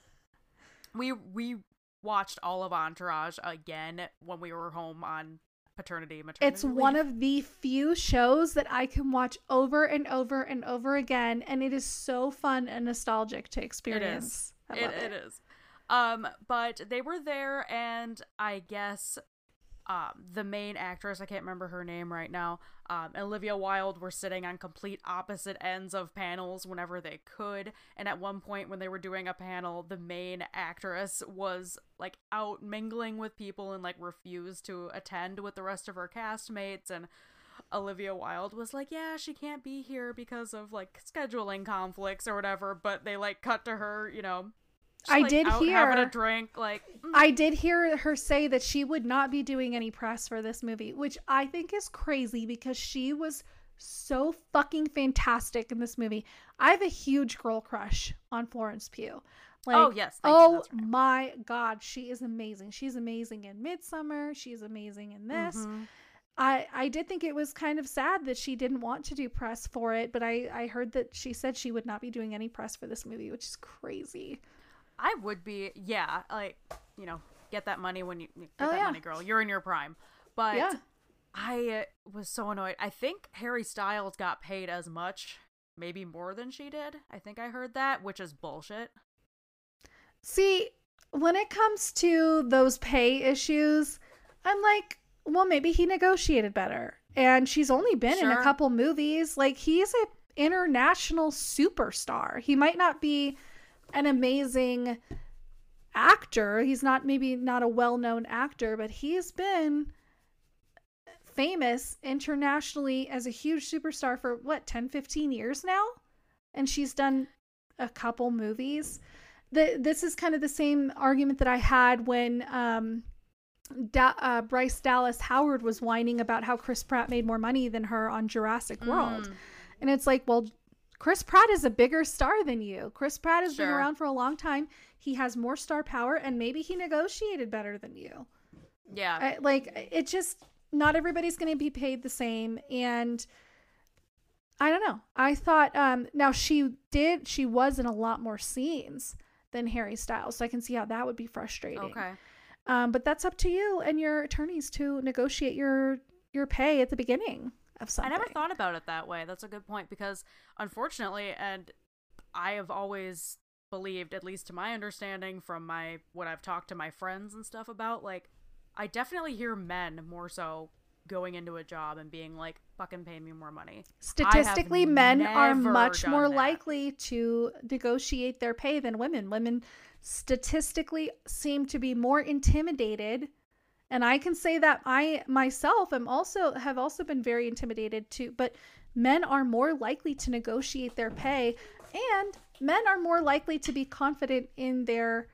we we watched all of Entourage again when we were home on paternity maternity. It's one of the few shows that I can watch over and over and over again, and it is so fun and nostalgic to experience. is. I It, love it is. Um, but they were there, and I guess um, the main actress, I can't remember her name right now, um, Olivia Wilde were sitting on complete opposite ends of panels whenever they could. And at one point, when they were doing a panel, the main actress was like out mingling with people and like refused to attend with the rest of her castmates. And Olivia Wilde was like, yeah, she can't be here because of like scheduling conflicts or whatever. But they like cut to her, you know, just, I like, did out hear having a drink, like mm. I did hear her say that she would not be doing any press for this movie, which I think is crazy because she was so fucking fantastic in this movie. I have a huge girl crush on Florence Pugh. Like, Oh, yes, thank oh right. my god, she is amazing. She's amazing in Midsommar. She's amazing in this. Mhm. I I did think it was kind of sad that she didn't want to do press for it, but I I heard that she said she would not be doing any press for this movie, which is crazy. I would be, yeah, like you know, get that money when you get Oh, that yeah. money, girl. You're in your prime. But Yeah. I was so annoyed. I think Harry Styles got paid as much, maybe more than she did. I think I heard that, which is bullshit. See, when it comes to those pay issues, I'm like, well, maybe he negotiated better. And she's only been in a couple movies. Like he's an international superstar. He might not be an amazing actor. He's not maybe not a well-known actor, but he's been famous internationally as a huge superstar for what 10 15 years now and she's done a couple movies the, this is kind of the same argument that I had when um, da- uh, Bryce Dallas Howard was whining about how Chris Pratt made more money than her on Jurassic World. Mm. And it's like, well, Chris Pratt is a bigger star than you. Chris Pratt has been around for a long time. He has more star power, and maybe he negotiated better than you. Yeah. I, like, it just, not everybody's going to be paid the same. And I don't know. I thought, um, now she did, she was in a lot more scenes than Harry Styles. So I can see how that would be frustrating. okay. Um, but that's up to you and your attorneys to negotiate your your pay at the beginning of I never thought about it that way. That's a good point because unfortunately, and I have always believed, at least to my understanding from my what I've talked to my friends and stuff about, like I definitely hear men more so going into a job and being like, "Fucking pay me more money." Statistically, men are much more that. likely to negotiate their pay than women. Women statistically seem to be more intimidated. And I can say that I myself am also have also been very intimidated too, but men are more likely to negotiate their pay and men are more likely to be confident in their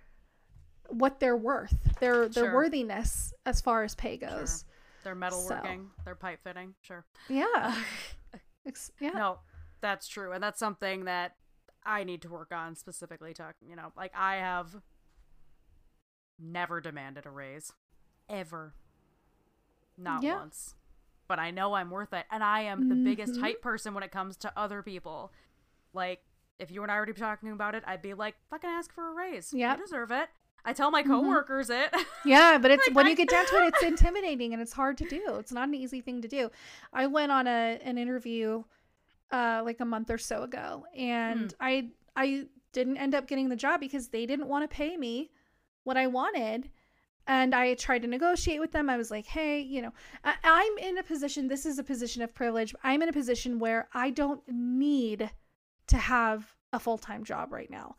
what they're worth, their their Sure. worthiness as far as pay goes. They're metalworking, they're pipe fitting, sure. Yeah. [LAUGHS] Yeah. No, that's true, and that's something that I need to work on specifically. Talking, you know, like I have never demanded a raise, ever, not Yeah. once. But I know I'm worth it, and I am the biggest Mhm. hype person when it comes to other people. Like, if you and I were to be talking about it, I'd be like, "Fucking ask for a raise. Yep. you deserve it." I tell my Mhm. coworkers it. [LAUGHS] Yeah, but it's Like, when I- you get down to it, it's [LAUGHS] intimidating and it's hard to do. It's not an easy thing to do. I went on a an interview uh like a month or so ago and I I didn't end up getting the job because they didn't want to pay me what I wanted. And I tried to negotiate with them. I was like, hey, you know, I, I'm in a position, this is a position of privilege. I'm in a position where I don't need to have a full time job right now.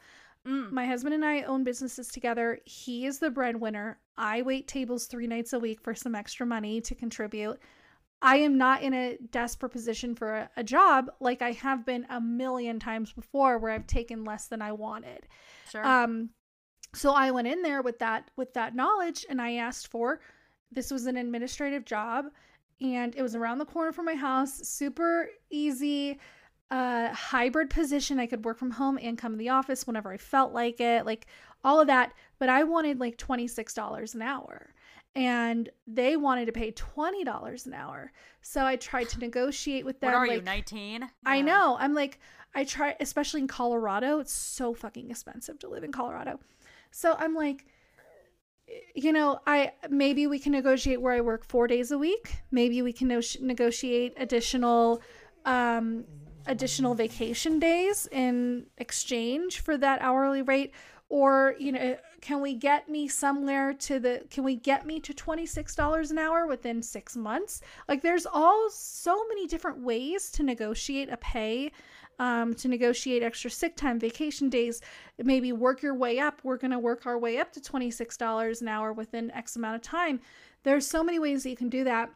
Mm. My husband and I own businesses together. He is the breadwinner. I wait tables three nights a week for some extra money to contribute. I am not in a desperate position for a, a job like I have been a million times before where I've taken less than I wanted. Sure. Um so I went in there with that with that knowledge and I asked for this was an administrative job and it was around the corner from my house, super easy uh hybrid position. I could work from home and come to the office whenever I felt like it, like all of that, but I wanted like $26 an hour. And they wanted to pay $20 an hour. So I tried to negotiate with them. what are you, like, 19? I know. I'm like, I try, especially in Colorado. It's so fucking expensive to live in Colorado. So I'm like, you know, I maybe we can negotiate where I work four days a week. Maybe we can no- negotiate additional, um, additional vacation days in exchange for that hourly rate. or you know can we get me somewhere to the can we get me to $26 an hour within 6 months like there's all so many different ways to negotiate a pay um, to negotiate extra sick time vacation days maybe work your way up we're going to work our way up to $26 an hour within x amount of time there's so many ways that you can do that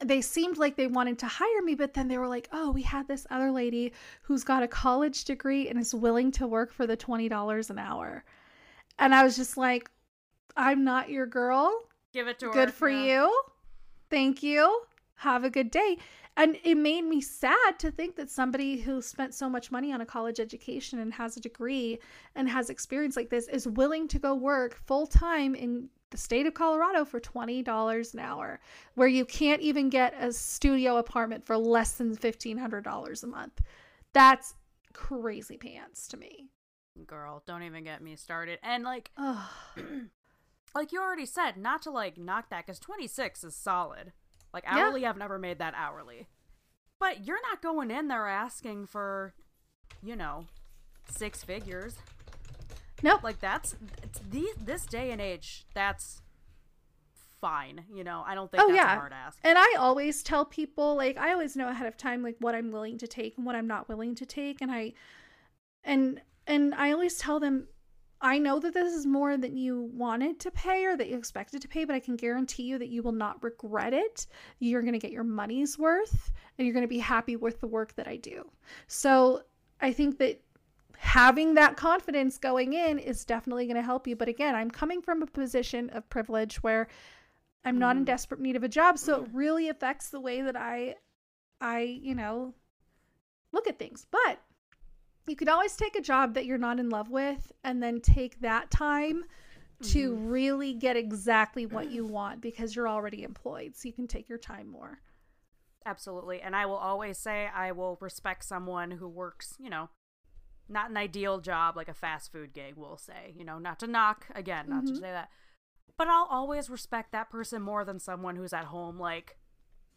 they seemed like they wanted to hire me, but then they were like, oh, we had this other lady who's got a college degree and is willing to work for the $20 an hour. And I was just like, I'm not your girl. Give it to her. Good for yeah. you. Thank you. Have a good day. And it made me sad to think that somebody who spent so much money on a college education and has a degree and has experience like this is willing to go work full time in the state of Colorado for $20 an hour, where you can't even get a studio apartment for less than $1,500 a month. That's crazy pants to me. Girl, don't even get me started. And like, [CLEARS THROAT] like you already said, not to like knock that because 26 is solid. Like Yeah. hourly, I've never made that hourly. But you're not going in there asking for, you know, six figures. Nope. Like that's it's the this day and age. That's fine. You know, I don't think oh that's yeah a hard ask. and i always tell people like i always know ahead of time like what i'm willing to take and what i'm not willing to take and i and and i always tell them i know that this is more than you wanted to pay or that you expected to pay but i can guarantee you that you will not regret it you're going to get your money's worth and you're going to be happy with the work that i do so i think that having that confidence going in is definitely going to help you but again i'm coming from a position of privilege where I'm not in Mhm. desperate need of a job, so it really affects the way that I I, you know, look at things. But you could always take a job that you're not in love with and then take that time to really get exactly what you want because you're already employed. So you can take your time more. Absolutely. And I will always say I will respect someone who works, you know, not an ideal job like a fast food gig, we'll say. You know, not to knock, again, not to Mhm. say that. But I'll always respect that person more than someone who's at home like,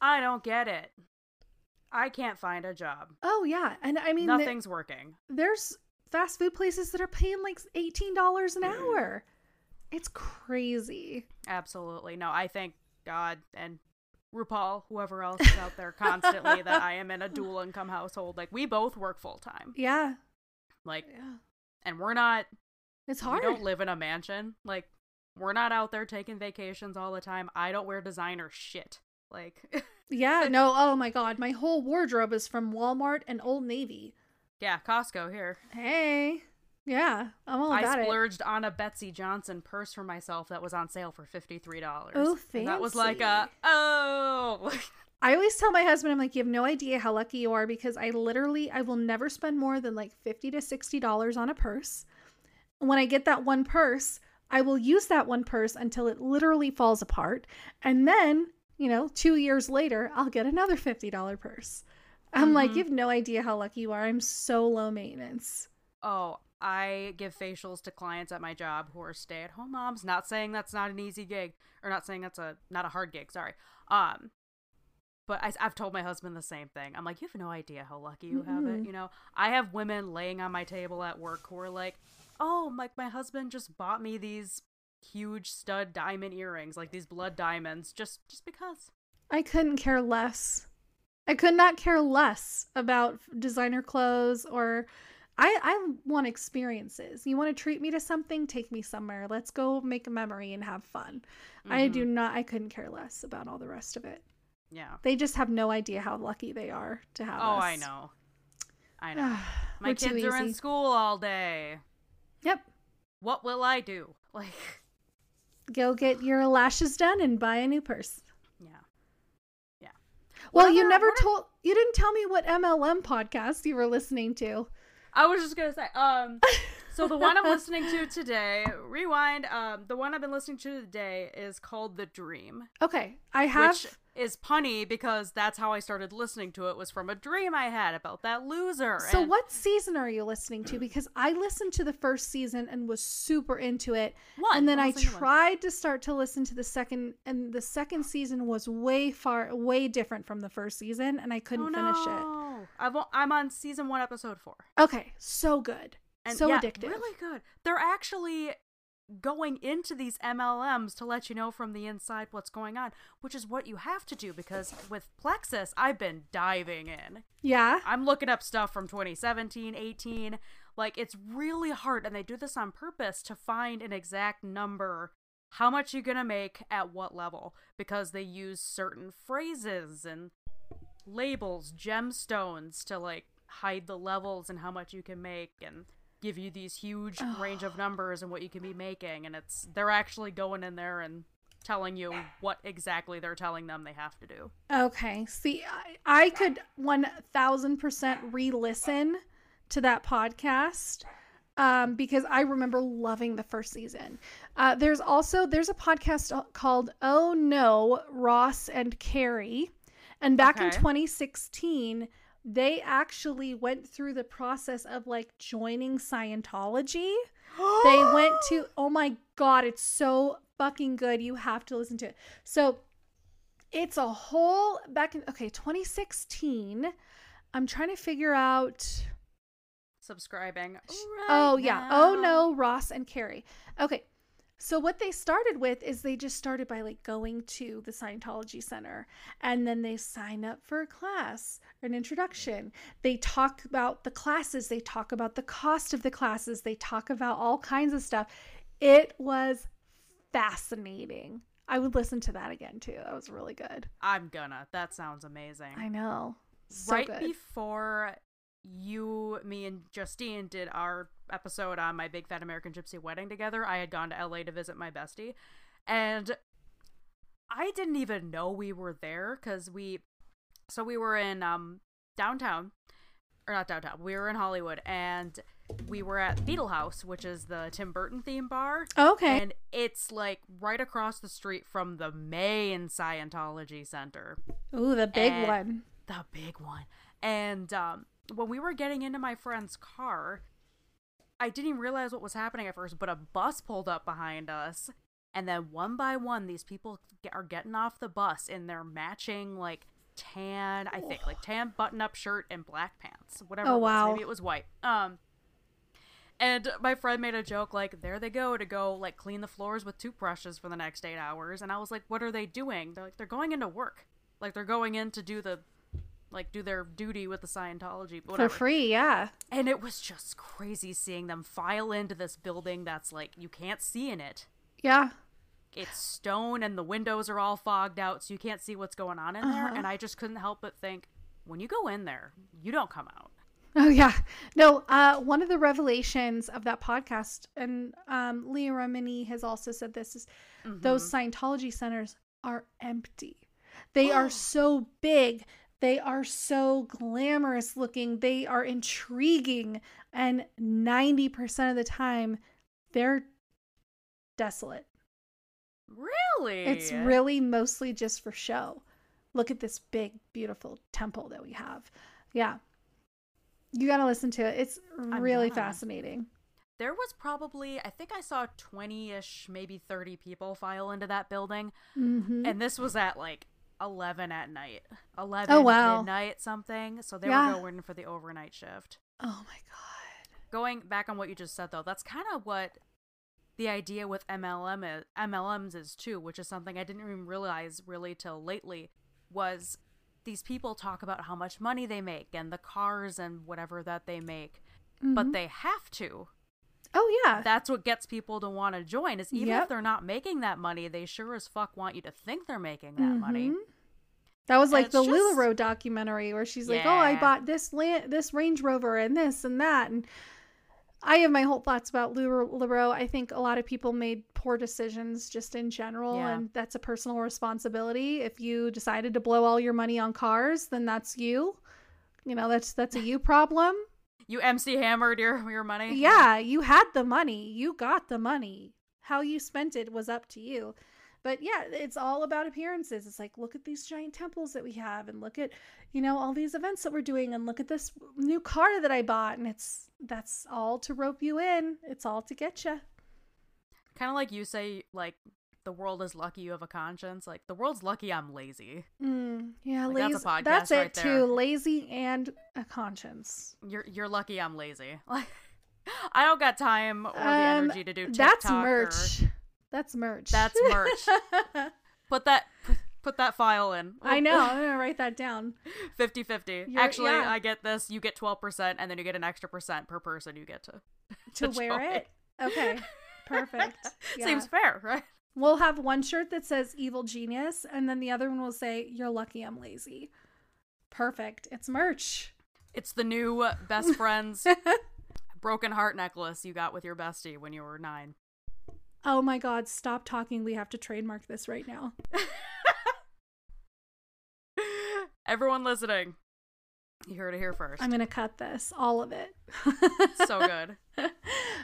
I don't get it. I can't find a job. Oh yeah, and I mean th- Nothing's working. there's fast food places that are paying like $18 an mm. hour. It's crazy. Absolutely. No, I thank God and RuPaul, whoever else is out there constantly that I am in a [LAUGHS] dual income household. Like we both work full time. Yeah. Like Yeah. and we're not It's hard. We don't live in a mansion. Like, we're not out there taking vacations all the time. I don't wear designer shit. Like, [LAUGHS] Yeah, no, oh my god, my whole wardrobe is from Walmart and Old Navy. yeah, Costco here. Hey. Yeah, I'm all I about it. splurged on a Betsey Johnson purse for myself that was on sale for $53. Oh, And that was like a, oh. [LAUGHS] I always tell my husband, I'm like, you have no idea how lucky you are because I literally, I will never spend more than like 50 to $60 on a purse. When I get that one purse, I will use that one purse until it literally falls apart. And then, you know, two years later, I'll get another $50 purse. I'm like, Mhm. you have no idea how lucky you are. I'm so low maintenance. oh, I give facials to clients at my job who are stay at home moms. Not saying that's not an easy gig, or not saying that's a, not a hard gig, sorry. Um, but I, I've told my husband the same thing. I'm like, you have no idea how lucky you have it. You know, I have women laying on my table at work who are like, oh, like my husband just bought me these huge stud diamond earrings, like these blood diamonds, just just because. I couldn't care less. I could not care less about designer clothes or I I want experiences. You want to treat me to something, take me somewhere. Let's go make a memory and have fun. I Mhm. do not I couldn't care less about all the rest of it. Yeah. They just have no idea how lucky they are to have Oh, us. I know. I know. [SIGHS] My We're kids are in school all day. Yep. What will I do? [LAUGHS] Like, Go get your lashes done and buy a new purse. yeah. Yeah. Well, What you never told you didn't tell me what MLM podcast you were listening to. I was just gonna say, um, [LAUGHS] so the one I'm [LAUGHS] listening to today, rewind. Um, the one I've been listening to today is called The Dream, Okay, I have which is punny because that's how I started listening to it. Was from a dream I had about that loser. So and- what season are you listening to? Because I listened to the first season and was super into it. One. And then I to one. tried to start to listen to the second and the second season was way far way different from the first season and I couldn't oh, finish it. no. I've, o- I'm on season one, episode four. Okay, so good. And So yeah, addictive. Really good. They're actually going into these MLMs to let you know from the inside what's going on, which is what you have to do because with Plexus, I've been diving in. Yeah. I'm looking up stuff from 2017, 18. Like it's really hard and they do this on purpose to find an exact number how much you're going to make at what level because they use certain phrases and labels, gemstones to like hide the levels and how much you can make and give you these huge range of [SIGHS] numbers and what you can be making and it's they're actually going in there and telling you what exactly they're telling them they have to do. Okay. See, I, I could 1000% re listen to that podcast um, because I remember loving the first season. Uh, there's also there's a podcast called Oh No, Ross and Carrie. And back in 2016, they actually went through the process of like joining Scientology. [GASPS] they went to oh my god, it's so fucking good. You have to listen to it. So it's a whole back in okay 2016 i'm trying to figure out subscribing. oh right yeah oh no ross and carrie okay so what they started with is they just started by like going to the scientology center and then they sign up for a class an introduction they talk about the classes they talk about the cost of the classes they talk about all kinds of stuff it was fascinating i would listen to that again too that was really good I'm gonna. That sounds amazing. I know. So right good. before you, me, and Justine did our episode on my big fat American Gypsy wedding together, I had gone to LA to visit my bestie, and I didn't even know we were there because we, so we were in um downtown, or not downtown. We were in Hollywood, and we were at Beetle House, which is the Tim Burton theme bar. okay. And it's like right across the street from the main Scientology Center Ooh, the big and- one. the big one. And um, when we were getting into my friend's car, I didn't even realize what was happening at first, but a bus pulled up behind us. And then one by one, these people get, are getting off the bus in their matching, like, tan, I think, like tan button up shirt and black pants. Whatever Oh, it was. wow. Maybe it was white. Um, and my friend made a joke like, there they go to go, like, clean the floors with toothbrushes for the next eight hours. And I was like, what are they doing? They're like, they're going into work. Like, they're going in to do the like do their duty with the Scientology, whatever. For free, yeah. And it was just crazy seeing them file into this building that's like you can't see in it. Yeah. It's stone and the windows are all fogged out, so you can't see what's going on in there. Uh-huh. And I just couldn't help but think, when you go in there, you don't come out. [LAUGHS] Oh yeah. No, uh one of the revelations of that podcast and um Leah Remini has also said this is those Scientology centers are empty. They are [GASPS] so big. They are so glamorous looking. They are intriguing and 90% of the time they're desolate. Really? It's really mostly just for show. Look at this big, beautiful temple that we have. Yeah. You got to listen to it. It's really fascinating. There was probably, I think I saw 20 ish, maybe 30 people file into that building. hmm And this was at like 11 at night. 11 Oh, wow. midnight something. So they Yeah. were going for the overnight shift. Oh my God. going back on what you just said though that's kind of what the idea with mlm is, mlms is too which is something i didn't even realize really till lately was these people talk about how much money they make and the cars and whatever that they make but mm-hmm. they have to Oh, yeah. that's what gets people to want to join is even Yep. if they're not making that money they sure as fuck want you to think they're making that money Mhm. That was like the just- LuLaRoe documentary where she's like, "Oh, I bought this land, this Range Rover, and this and that." And I have my whole thoughts about LuLaRoe. I think a lot of people made poor decisions just in general, Yeah. and that's a personal responsibility. If you decided to blow all your money on cars, then that's you. You know, that's that's a you problem. You mc hammered your, your money Yeah, you had the money. You got the money. How you spent it was up to you. But yeah, it's all about appearances. It's like, look at these giant temples that we have, and look at, you know, all these events that we're doing, and look at this new car that I bought. And it's that's all to rope you in. It's all to get you. kind of like you say like the world is lucky you have a conscience like the world's lucky i'm lazy Mm, yeah, Like, lazy. that's a podcast that's it right too. there. Lazy and a conscience. You're you're lucky I'm lazy. [LAUGHS] Like I don't got time or the Um, energy to do TikTok. That's or- merch. That's merch. That's merch. [LAUGHS] Put that put that file in. I know. [LAUGHS] I'm gonna write that down. 50 50. You're- Actually, yeah. I get this. You get 12%, and then you get an extra percent per person you get to, To wear join. it. Okay. Perfect. Yeah. Seems fair, right? We'll have one shirt that says evil genius, and then the other one will say, You're lucky I'm lazy. Perfect. It's merch. It's the new best [LAUGHS] friends broken heart necklace you got with your bestie when you were nine. Oh my god, stop talking. We have to trademark this right now. [LAUGHS] Everyone listening, you heard it here first. I'm gonna cut this, all of it. so good. [LAUGHS]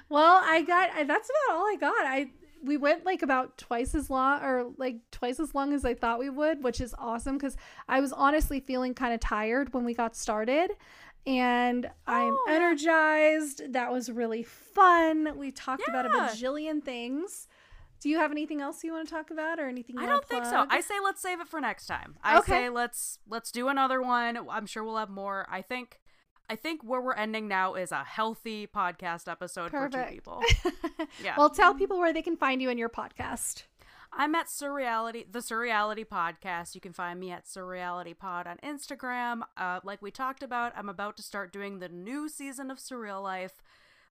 well, I got I, that's about all I got. I we went like about twice as long or like twice as long as I thought we would, which is awesome because I was honestly feeling kind of tired when we got started. And I'm Oh, yeah. energized. That was really fun. We talked about a bajillion things. Do you have anything else you want to talk about or anything? You I don't think so. I say let's save it for next time. I Okay. say let's let's do another one. I'm sure we'll have more. I think I think where we're ending now is a healthy podcast episode for two people. [LAUGHS] Yeah. Well, tell people where they can find you in your podcast. I'm at Surreality, the Surreality Podcast. You can find me at Surreality Pod on Instagram. Uh, like we talked about, I'm about to start doing the new season of Surreal Life.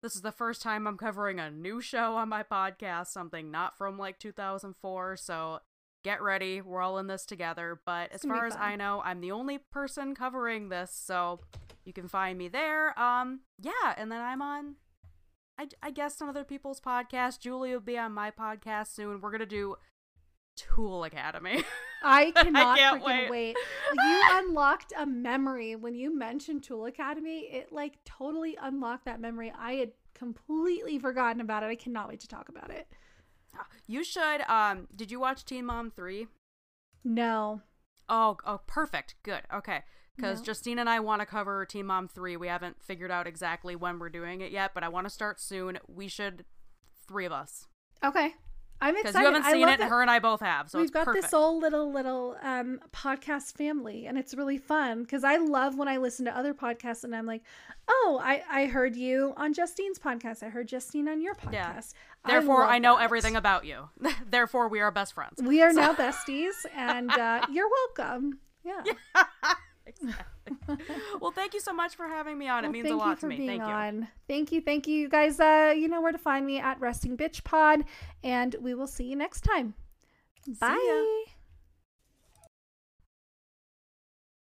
This is the first time I'm covering a new show on my podcast, something not from like 2004. So get ready. We're all in this together. But as far as. I know, I'm the only person covering this. So you can find me there. Um, yeah. And then I'm on I, I guessed on other people's podcasts. Julie will be on my podcast soon. We're gonna do Tool Academy. [LAUGHS] I cannot can't freaking wait. wait. [LAUGHS] You unlocked a memory when you mentioned Tool Academy. It like totally unlocked that memory. I had completely forgotten about it. I cannot wait to talk about it. You should. Um, did you watch Teen Mom three? No. Oh, oh, perfect. Good. Okay. Because No. Justine and I want to cover Teen Mom 3. We haven't figured out exactly when we're doing it yet, but I want to start soon. We should, three of us. Okay. I'm Because excited. you haven't I seen it, that her and I both have. So We've got perfect. this whole little little um podcast family and it's really fun because I love when I listen to other podcasts and I'm like, oh, I I heard you on Justine's podcast. I heard Justine on your podcast. Yeah. Therefore, love I, know that. everything about you. [LAUGHS] Therefore, we are best friends. We are now besties, and uh, [LAUGHS] you're welcome. Yeah. [LAUGHS] exactly. [LAUGHS] well, thank you so much for having me on. it Well, means a lot you for to me. Being Thank you. on. Thank you, thank you, you guys. Uh, you know where to find me at Resting Bitch Pod, and we will see you next time. Bye.